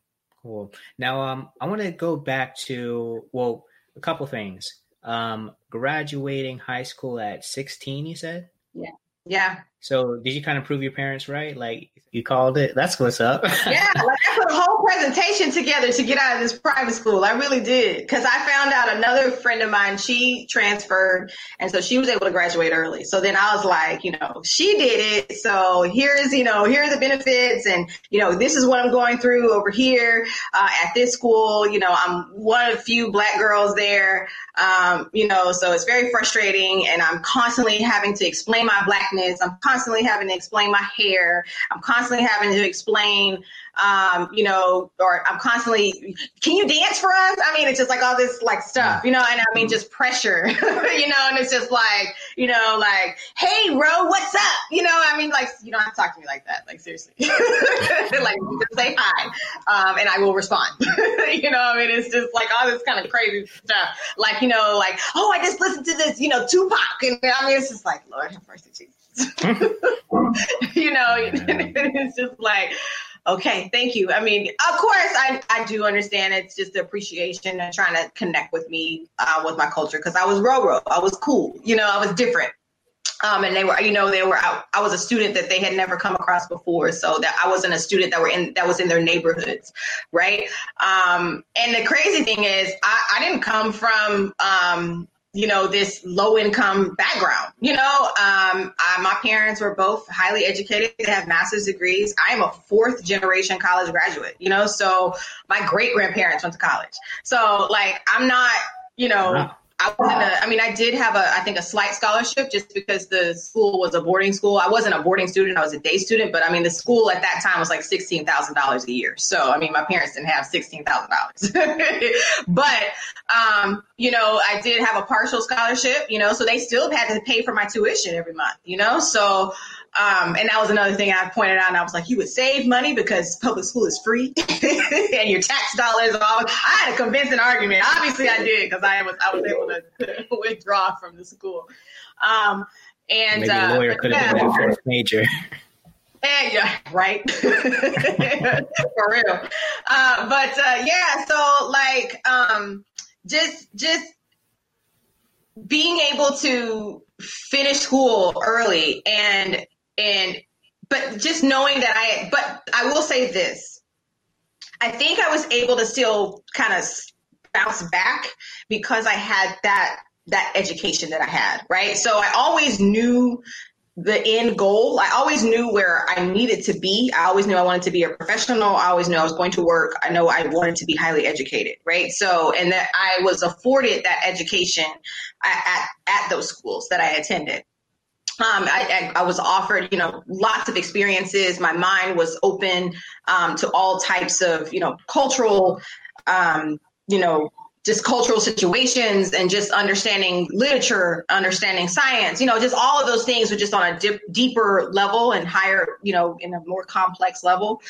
cool. Now, um, I want to go back to well, a couple things. Um, graduating high school at sixteen, you said. Yeah. Yeah. So did you kind of prove your parents right? Like you called it. That's what's up. yeah, like I put a whole presentation together to get out of this private school. I really did because I found out another friend of mine she transferred, and so she was able to graduate early. So then I was like, you know, she did it. So here's you know here are the benefits, and you know this is what I'm going through over here uh, at this school. You know, I'm one of the few black girls there. Um, you know, so it's very frustrating, and I'm constantly having to explain my blackness. I'm constantly having to explain my hair. I'm constantly having to explain um, you know, or I'm constantly, can you dance for us? I mean, it's just like all this like stuff, you know, and I mean, just pressure, you know, and it's just like, you know, like, hey, Ro, what's up? You know, I mean, like, you don't have to talk to me like that. Like, seriously. like, just say hi, um, and I will respond. you know, I mean, it's just like all this kind of crazy stuff. Like, you know, like, oh, I just listened to this, you know, Tupac. And I mean, it's just like, Lord have mercy, Jesus. you know, it's just like, Okay, thank you. I mean, of course, I, I do understand it's just the appreciation and trying to connect with me uh, with my culture because I was Roro. I was cool. You know, I was different. Um, and they were, you know, they were out. I was a student that they had never come across before, so that I wasn't a student that were in that was in their neighborhoods, right? Um, and the crazy thing is, I, I didn't come from um, you know, this low income background. You know, um, I, my parents were both highly educated. They have master's degrees. I am a fourth generation college graduate, you know, so my great grandparents went to college. So, like, I'm not, you know. I wasn't a, I mean, I did have a, I think a slight scholarship just because the school was a boarding school. I wasn't a boarding student. I was a day student, but I mean, the school at that time was like $16,000 a year. So, I mean, my parents didn't have $16,000, but, um, you know, I did have a partial scholarship, you know, so they still had to pay for my tuition every month, you know, so, um, and that was another thing I pointed out. And I was like, you would save money because public school is free and your tax dollars are all. I had a convincing argument. Obviously, I did because I was I was able to withdraw from the school. Um, and maybe a lawyer uh, could have been first major. And, yeah, right. For real. Uh, but uh, yeah, so like um, just just being able to finish school early and and but just knowing that I but I will say this. I think I was able to still kind of bounce back because I had that that education that I had, right? So I always knew the end goal. I always knew where I needed to be. I always knew I wanted to be a professional. I always knew I was going to work. I know I wanted to be highly educated, right? So, and that I was afforded that education at, at, at those schools that I attended um, I, I, was offered, you know, lots of experiences. My mind was open um, to all types of, you know, cultural, um, you know, just cultural situations and just understanding literature, understanding science, you know, just all of those things were just on a dip, deeper level and higher, you know, in a more complex level.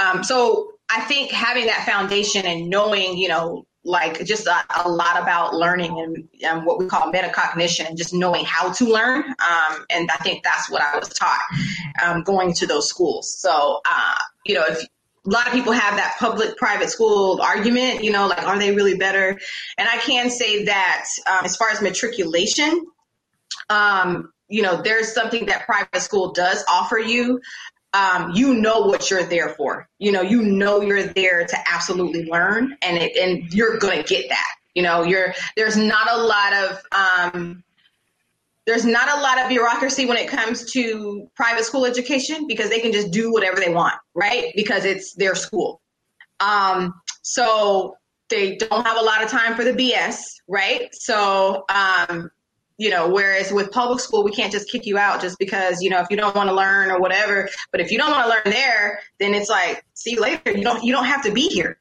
Um, so I think having that foundation and knowing, you know, like just a, a, lot about learning and, and, what we call metacognition and just knowing how to learn. Um, and I think that's what I was taught um, going to those schools. So, uh, you know, if a lot of people have that public private school argument, you know, like, are they really better? And I can say that um, as far as matriculation, um, you know, there's something that private school does offer you um, you know what you're there for. You know, you know you're there to absolutely learn, and it, and you're gonna get that. You know, you're there's not a lot of um, there's not a lot of bureaucracy when it comes to private school education because they can just do whatever they want, right? Because it's their school. Um, so they don't have a lot of time for the BS, right? So um, you know whereas with public school we can't just kick you out just because you know if you don't want to learn or whatever. But if you don't want to learn there then it's like see you later. You don't you don't have to be here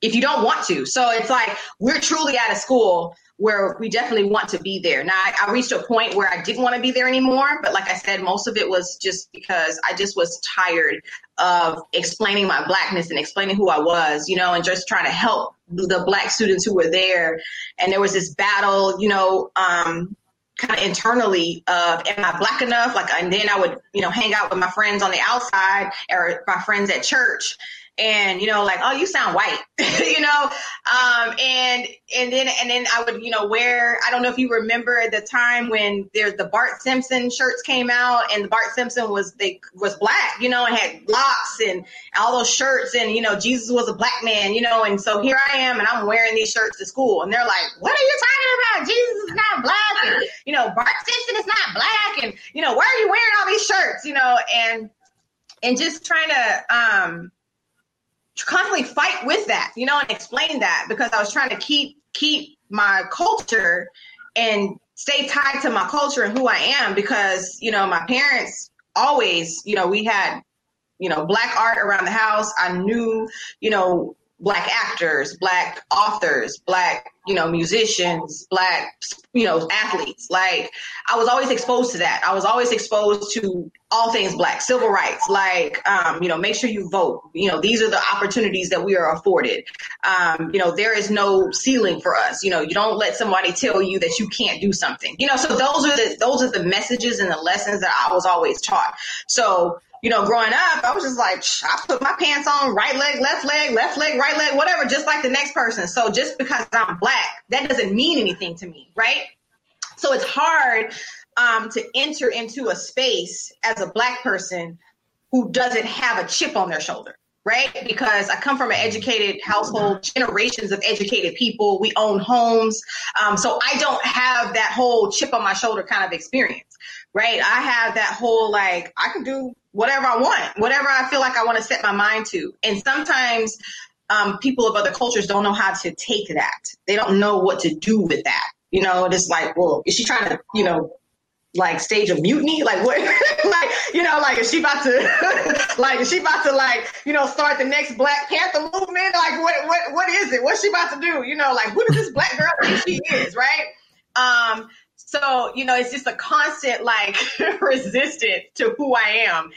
if you don't want to. So it's like we're truly at a school where we definitely want to be there. Now I, I reached a point where i didn't want to be there anymore but like i said most of it was just because i just was tired of explaining my blackness and explaining who i was you know and just trying to help the black students who were there. And there was this battle you know um, kind of internally of am I black enough? Like, and then I would, you know, hang out with my friends on the outside or my friends at church. And, you know, like, oh, you sound white, you know? Um, and and then and then I would you know wear I don't know if you remember the time when there's the Bart Simpson shirts came out and the Bart Simpson was they was black you know and had locks and all those shirts and you know Jesus was a black man you know? And so here I am and I'm wearing these shirts to school and they're like what are you talking about? Jesus is not black and you know Bart Simpson is not black and you know why are you wearing all these shirts? You know? And and just trying to um constantly fight with that, you know, and explain that because I was trying to keep keep my culture and stay tied to my culture and who I am because, you know, my parents always, you know, we had, you know, black art around the house. I knew, you know, black actors, black authors, black, you know, musicians, black, you know, athletes. Like I was always exposed to that. I was always exposed to all things black, civil rights, like, um, you know, make sure you vote. You know, these are the opportunities that we are afforded. Um, you know, there is no ceiling for us. You know, you don't let somebody tell you that you can't do something. You know, so those are the those are the messages and the lessons that I was always taught. So you know, growing up, I was just like, I put my pants on, right leg, left leg, left leg, right leg, whatever, just like the next person. So just because I'm black, that doesn't mean anything to me, right? So it's hard um, to enter into a space as a black person who doesn't have a chip on their shoulder right? Because I come from an educated household, generations of educated people. We own homes. Um, so I don't have that whole chip on my shoulder kind of experience, right? I have that whole like, I can do whatever I want, whatever I feel like I want to set my mind to. And sometimes um, people of other cultures don't know how to take that. They don't know what to do with that. You know, it's like, well, is she trying to, you know, like stage of mutiny? Like what? like you know, like is she about to, like is she about to like you know start the next Black Panther movement? Like what what what is it? What's she about to do? You know, like who does this black girl think she is? Right? Um, so, you know, it's just a constant like resistance to who I am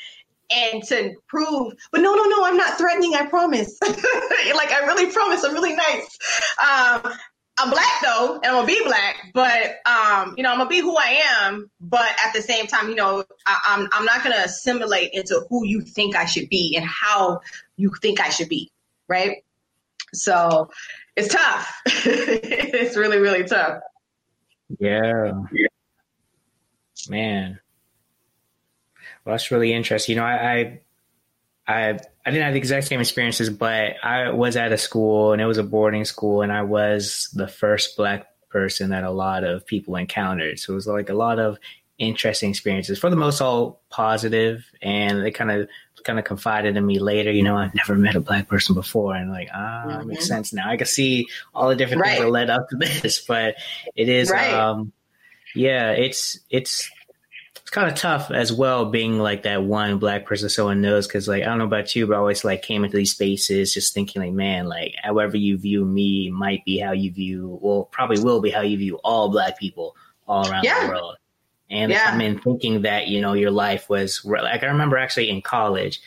and to prove, but no, no, no, I'm not threatening. I promise. like, I really promise. I'm really nice. Um, I'm black though, and I'm gonna be black, but um, you know, I'm gonna be who I am. But at the same time, you know, I, I'm I'm not gonna assimilate into who you think I should be and how you think I should be, right? So it's tough. it's really really tough. Yeah. Man. Well, that's really interesting. You know, I, I, I, I didn't have the exact same experiences, but I was at a school and it was a boarding school, and I was the first black person that a lot of people encountered. So it was like a lot of interesting experiences. For the most, all positive, and they kind of kind of confided in me later. You know, I've never met a black person before, and like ah, mm-hmm. makes sense now. I can see all the different right. things that led up to this, but it is, right. um, yeah, it's it's it's kind of tough as well being like that one black person someone knows because like i don't know about you but i always like came into these spaces just thinking like man like however you view me might be how you view well probably will be how you view all black people all around yeah. the world and yeah. I mean, thinking that, you know, your life was like, I remember actually in college,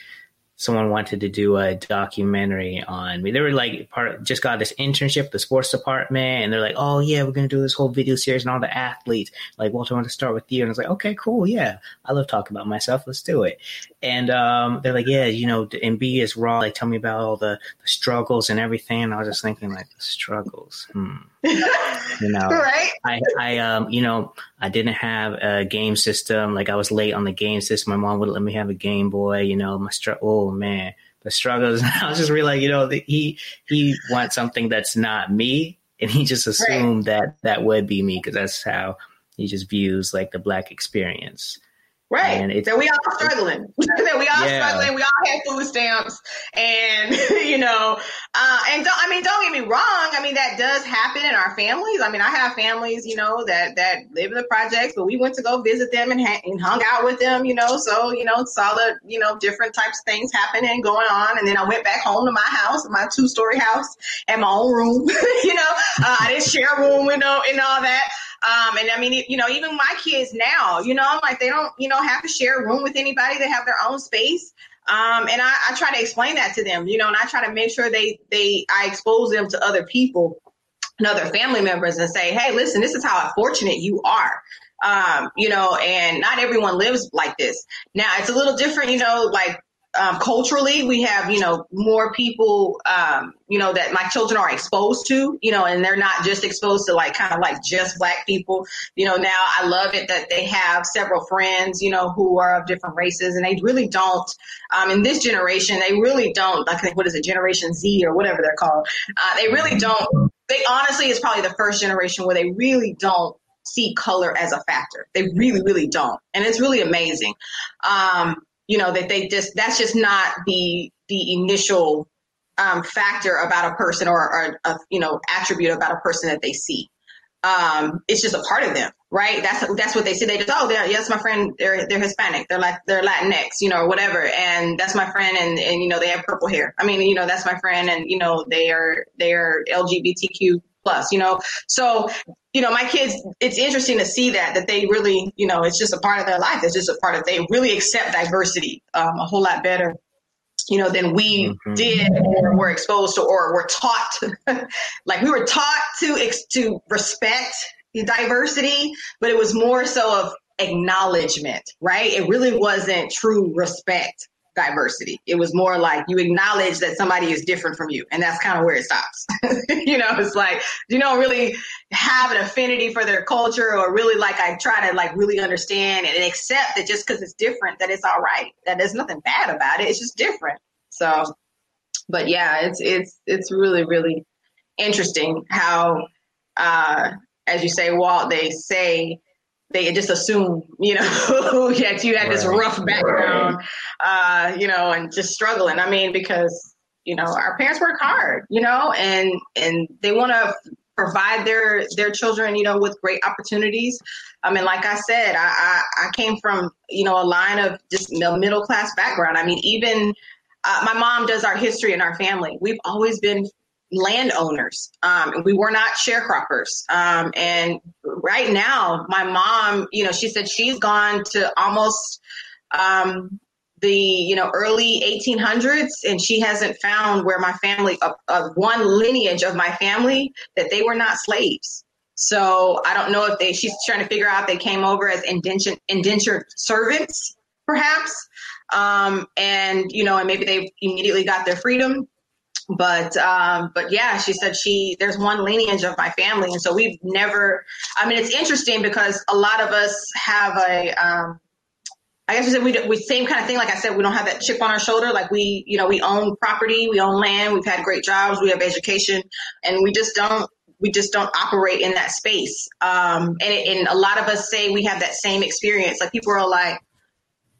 someone wanted to do a documentary on me. They were like part just got this internship, the sports department, and they're like, "Oh yeah, we're gonna do this whole video series and all the athletes." Like, Walter, I want to start with you, and I was like, "Okay, cool, yeah, I love talking about myself. Let's do it." And um, they're like, "Yeah, you know, and B is raw. Like, tell me about all the, the struggles and everything." And I was just thinking, like, the struggles. Hmm. you know, right? I, I, um, you know, I didn't have a game system. Like, I was late on the game system. My mom wouldn't let me have a Game Boy. You know, my struggle. Oh Oh, man, the struggles. I was just really like, you know, the, he he wants something that's not me, and he just assumed right. that that would be me because that's how he just views like the black experience. Right. And it's, that we all struggling. that we all yeah. struggling. We all have food stamps. And, you know, uh, and don't, I mean, don't get me wrong. I mean, that does happen in our families. I mean, I have families, you know, that, that live in the projects, but we went to go visit them and, ha- and hung out with them, you know, so, you know, saw the, you know, different types of things happening going on. And then I went back home to my house, my two story house and my own room, you know, uh, I didn't share a room, you know, and all that. Um, and I mean, you know, even my kids now, you know, like, they don't, you know, have to share a room with anybody. They have their own space. Um, and I, I try to explain that to them, you know, and I try to make sure they, they, I expose them to other people and other family members and say, Hey, listen, this is how fortunate you are. Um, you know, and not everyone lives like this. Now it's a little different, you know, like um, culturally, we have, you know, more people, um, you know, that my children are exposed to, you know, and they're not just exposed to like kind of like just black people. You know, now I love it that they have several friends, you know, who are of different races and they really don't, um, in this generation, they really don't, like, what is it, Generation Z or whatever they're called. Uh, they really don't, they honestly is probably the first generation where they really don't see color as a factor. They really, really don't. And it's really amazing. Um, you know, that they just, that's just not the, the initial um, factor about a person or, or a, you know, attribute about a person that they see. Um, it's just a part of them, right? That's that's what they see. They just, oh, they're, yes, my friend, they're they're Hispanic, they're like they're Latinx, you know, whatever, and that's my friend, and and you know they have purple hair. I mean, you know, that's my friend, and you know they are they are LGBTQ plus, you know. So, you know, my kids, it's interesting to see that, that they really, you know, it's just a part of their life. It's just a part of, they really accept diversity um, a whole lot better you know, than we mm-hmm. did or were exposed to or were taught. like we were taught to to respect diversity, but it was more so of acknowledgement, right? It really wasn't true respect diversity. It was more like you acknowledge that somebody is different from you, and that's kind of where it stops. you know, it's like you don't really have an affinity for their culture, or really like I try to like really understand and accept that just because it's different, that it's all right. That there's nothing bad about it. It's just different. So, but yeah, it's it's it's really really interesting how, uh, as you say, Walt, they say they just assume, you know, that you had this rough background, uh, you know, and just struggling. I mean, because you know our parents work hard, you know, and and they want to provide their their children, you know, with great opportunities. I mean, like I said, I I, I came from you know a line of just middle class background. I mean, even uh, my mom does our history in our family. We've always been landowners. Um, we were not sharecroppers. Um, and right now, my mom, you know, she said she's gone to almost um, the you know early 1800s, and she hasn't found where my family, uh, uh, one lineage of my family, that they were not slaves. So I don't know if they. She's trying to figure out they came over as indentured, indentured servants, perhaps, um, and you know, and maybe they immediately got their freedom but um, but yeah, she said she there's one lineage of my family, and so we've never. I mean, it's interesting because a lot of us have a. Um, I guess we said we, we same kind of thing. Like I said, we don't have that chip on our shoulder. Like we, you know, we own property, we own land, we've had great jobs, we have education, and we just don't we just don't operate in that space. Um, and, and a lot of us say we have that same experience. Like people are like,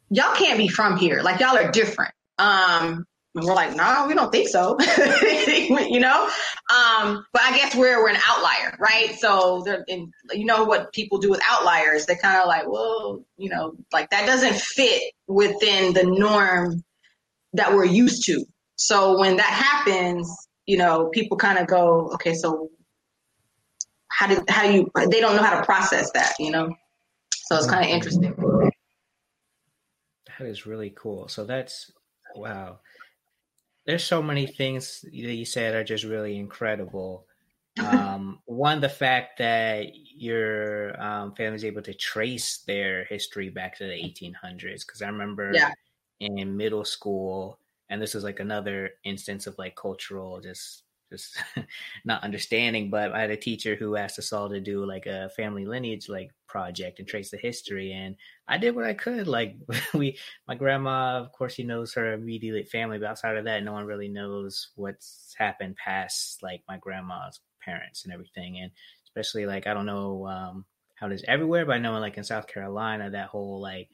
y'all can't be from here. Like y'all are different. Um, and we're like, nah, we don't think so. you know? Um, but I guess we're, we're an outlier, right? So you know what people do with outliers? They're kind of like, well, you know, like that doesn't fit within the norm that we're used to. So when that happens, you know, people kind of go, okay, so how do, how do you, they don't know how to process that, you know? So it's kind of interesting. That is really cool. So that's, wow there's so many things that you said are just really incredible. Um, one, the fact that your um, family is able to trace their history back to the 1800s. Because I remember yeah. in middle school, and this is like another instance of like cultural just just not understanding. But I had a teacher who asked us all to do like a family lineage like project and trace the history, and I did what I could. Like we, my grandma, of course, she knows her immediate family, but outside of that, no one really knows what's happened past like my grandma's parents and everything, and especially like I don't know um, how it is everywhere, but I know like in South Carolina, that whole like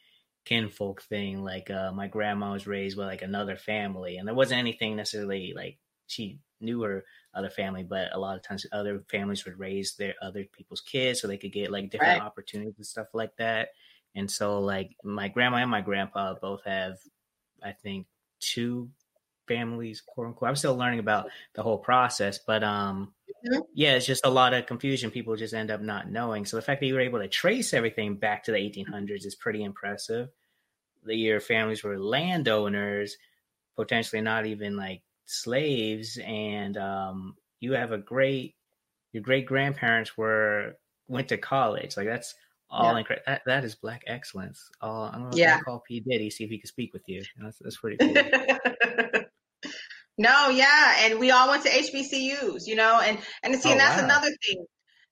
kinfolk thing like uh my grandma was raised with like another family and there wasn't anything necessarily like she knew her other family, but a lot of times other families would raise their other people's kids so they could get like different right. opportunities and stuff like that. And so like my grandma and my grandpa both have, I think, two families, quote unquote. I'm still learning about the whole process, but um mm-hmm. yeah, it's just a lot of confusion. People just end up not knowing. So the fact that you were able to trace everything back to the 1800s is pretty impressive. That your families were landowners, potentially not even like slaves, and um, you have a great your great grandparents were went to college. Like that's all yeah. incredible. That, that is black excellence. All I'm gonna yeah. call P Diddy see if he can speak with you. That's, that's pretty cool. no, yeah, and we all went to HBCUs, you know, and and see, oh, and that's wow. another thing,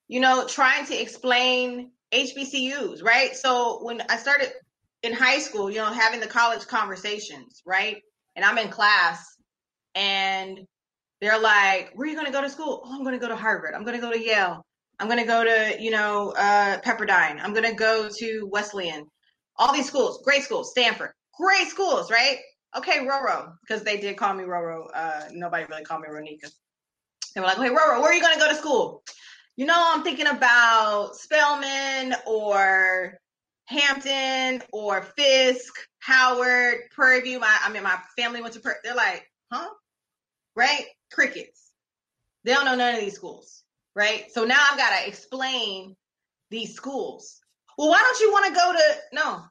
you know, trying to explain HBCUs, right? So when I started in high school, you know, having the college conversations, right, and I'm in class, and they're like, "Where are you going to go to school?" "Oh, I'm going to go to Harvard. I'm going to go to Yale." I'm going to go to, you know, uh, Pepperdine. I'm going to go to Wesleyan. All these schools, great schools, Stanford, great schools, right? Okay, Roro, because they did call me Roro. Uh, nobody really called me Ronika. They were like, okay, Roro, where are you going to go to school? You know, I'm thinking about Spelman or Hampton or Fisk, Howard, Prairie View. My, I mean, my family went to, Prairie. they're like, huh? Right? Crickets. They don't know none of these schools right? So now I've got to explain these schools. Well, why don't you want to go to? No,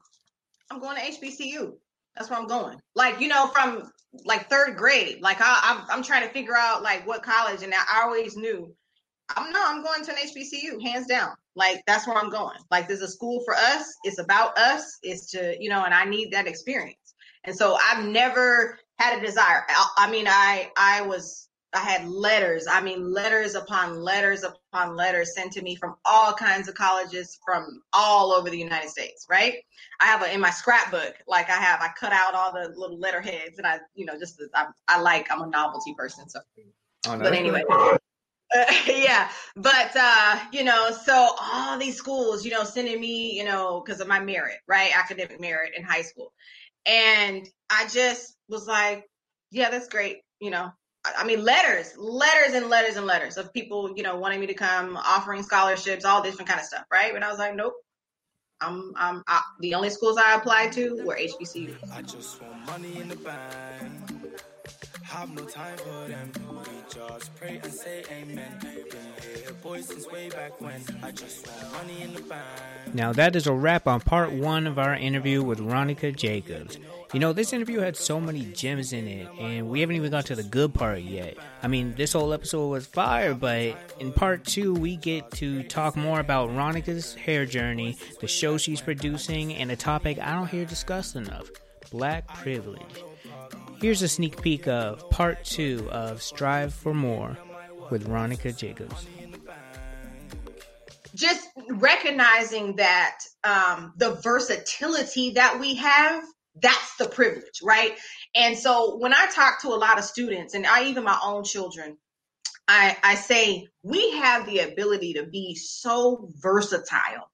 I'm going to HBCU. That's where I'm going. Like you know, from like third grade. Like I, I'm, I'm trying to figure out like what college, and I always knew. I'm no, I'm going to an HBCU, hands down. Like that's where I'm going. Like there's a school for us. It's about us. It's to you know, and I need that experience. And so I've never had a desire. I, I mean, I I was I had letters. I mean, letters upon letters upon letters sent to me from all kinds of colleges from all over the United States. Right? I have a in my scrapbook, like I have, I cut out all the little letterheads, and I, you know, just I, I like I'm a novelty person. So, oh, no, but anyway. Uh, yeah, but uh, you know, so all these schools, you know, sending me, you know, because of my merit, right, academic merit in high school, and I just was like, yeah, that's great, you know, I mean, letters, letters and letters and letters of people, you know, wanting me to come, offering scholarships, all different kind of stuff, right? And I was like, nope. I'm, I'm I, the only schools I applied to were HBCUs. I just want money in the bank. Have no time for them. We just pray and say amen. Now that is a wrap on part one of our interview with Ronika Jacobs. You know, this interview had so many gems in it, and we haven't even got to the good part yet. I mean, this whole episode was fire, but in part two, we get to talk more about Ronika's hair journey, the show she's producing, and a topic I don't hear discussed enough black privilege. Here's a sneak peek of part two of Strive for More with Ronika Jacobs. Just recognizing that um, the versatility that we have, that's the privilege, right? And so when I talk to a lot of students, and I even my own children, I, I say we have the ability to be so versatile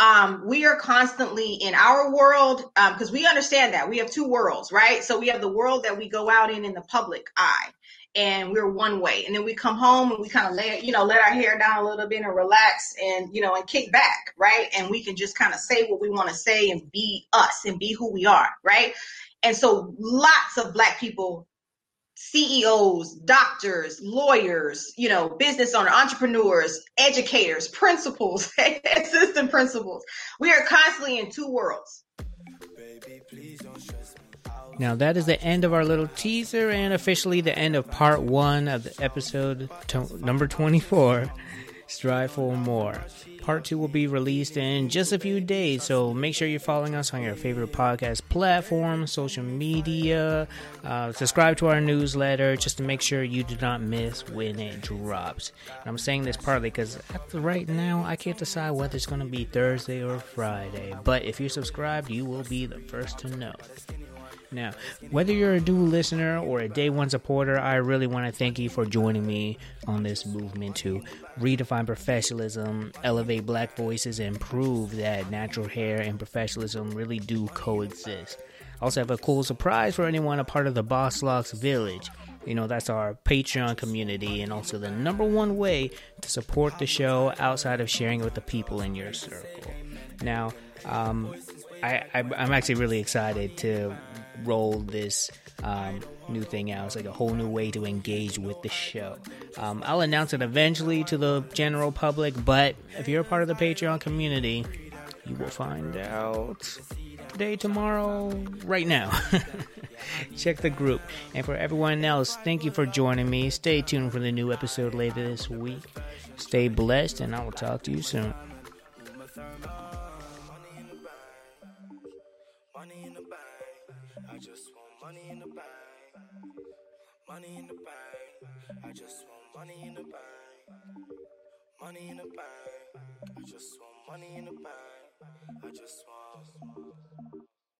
um, we are constantly in our world because um, we understand that we have two worlds, right? So we have the world that we go out in in the public eye, and we're one way, and then we come home and we kind of lay, you know, let our hair down a little bit and relax, and you know, and kick back, right? And we can just kind of say what we want to say and be us and be who we are, right? And so lots of black people CEOs, doctors, lawyers, you know, business owner, entrepreneurs, educators, principals, assistant principals. We are constantly in two worlds. Now, that is the end of our little teaser and officially the end of part one of the episode number 24 Strive for More. Part two will be released in just a few days, so make sure you're following us on your favorite podcast platform, social media, uh, subscribe to our newsletter just to make sure you do not miss when it drops. And I'm saying this partly because right now I can't decide whether it's going to be Thursday or Friday, but if you're subscribed, you will be the first to know. Now, whether you're a new listener or a day one supporter, I really want to thank you for joining me on this movement to redefine professionalism, elevate black voices, and prove that natural hair and professionalism really do coexist. I also have a cool surprise for anyone a part of the Boss Locks Village. You know, that's our Patreon community and also the number one way to support the show outside of sharing it with the people in your circle. Now, um, I, am actually really excited to roll this um, new thing out. It's like a whole new way to engage with the show. Um, I'll announce it eventually to the general public, but if you're a part of the Patreon community, you will find out today, tomorrow, right now. Check the group. And for everyone else, thank you for joining me. Stay tuned for the new episode later this week. Stay blessed, and I will talk to you soon. Money in the bank. I just want money in the bank. I just want.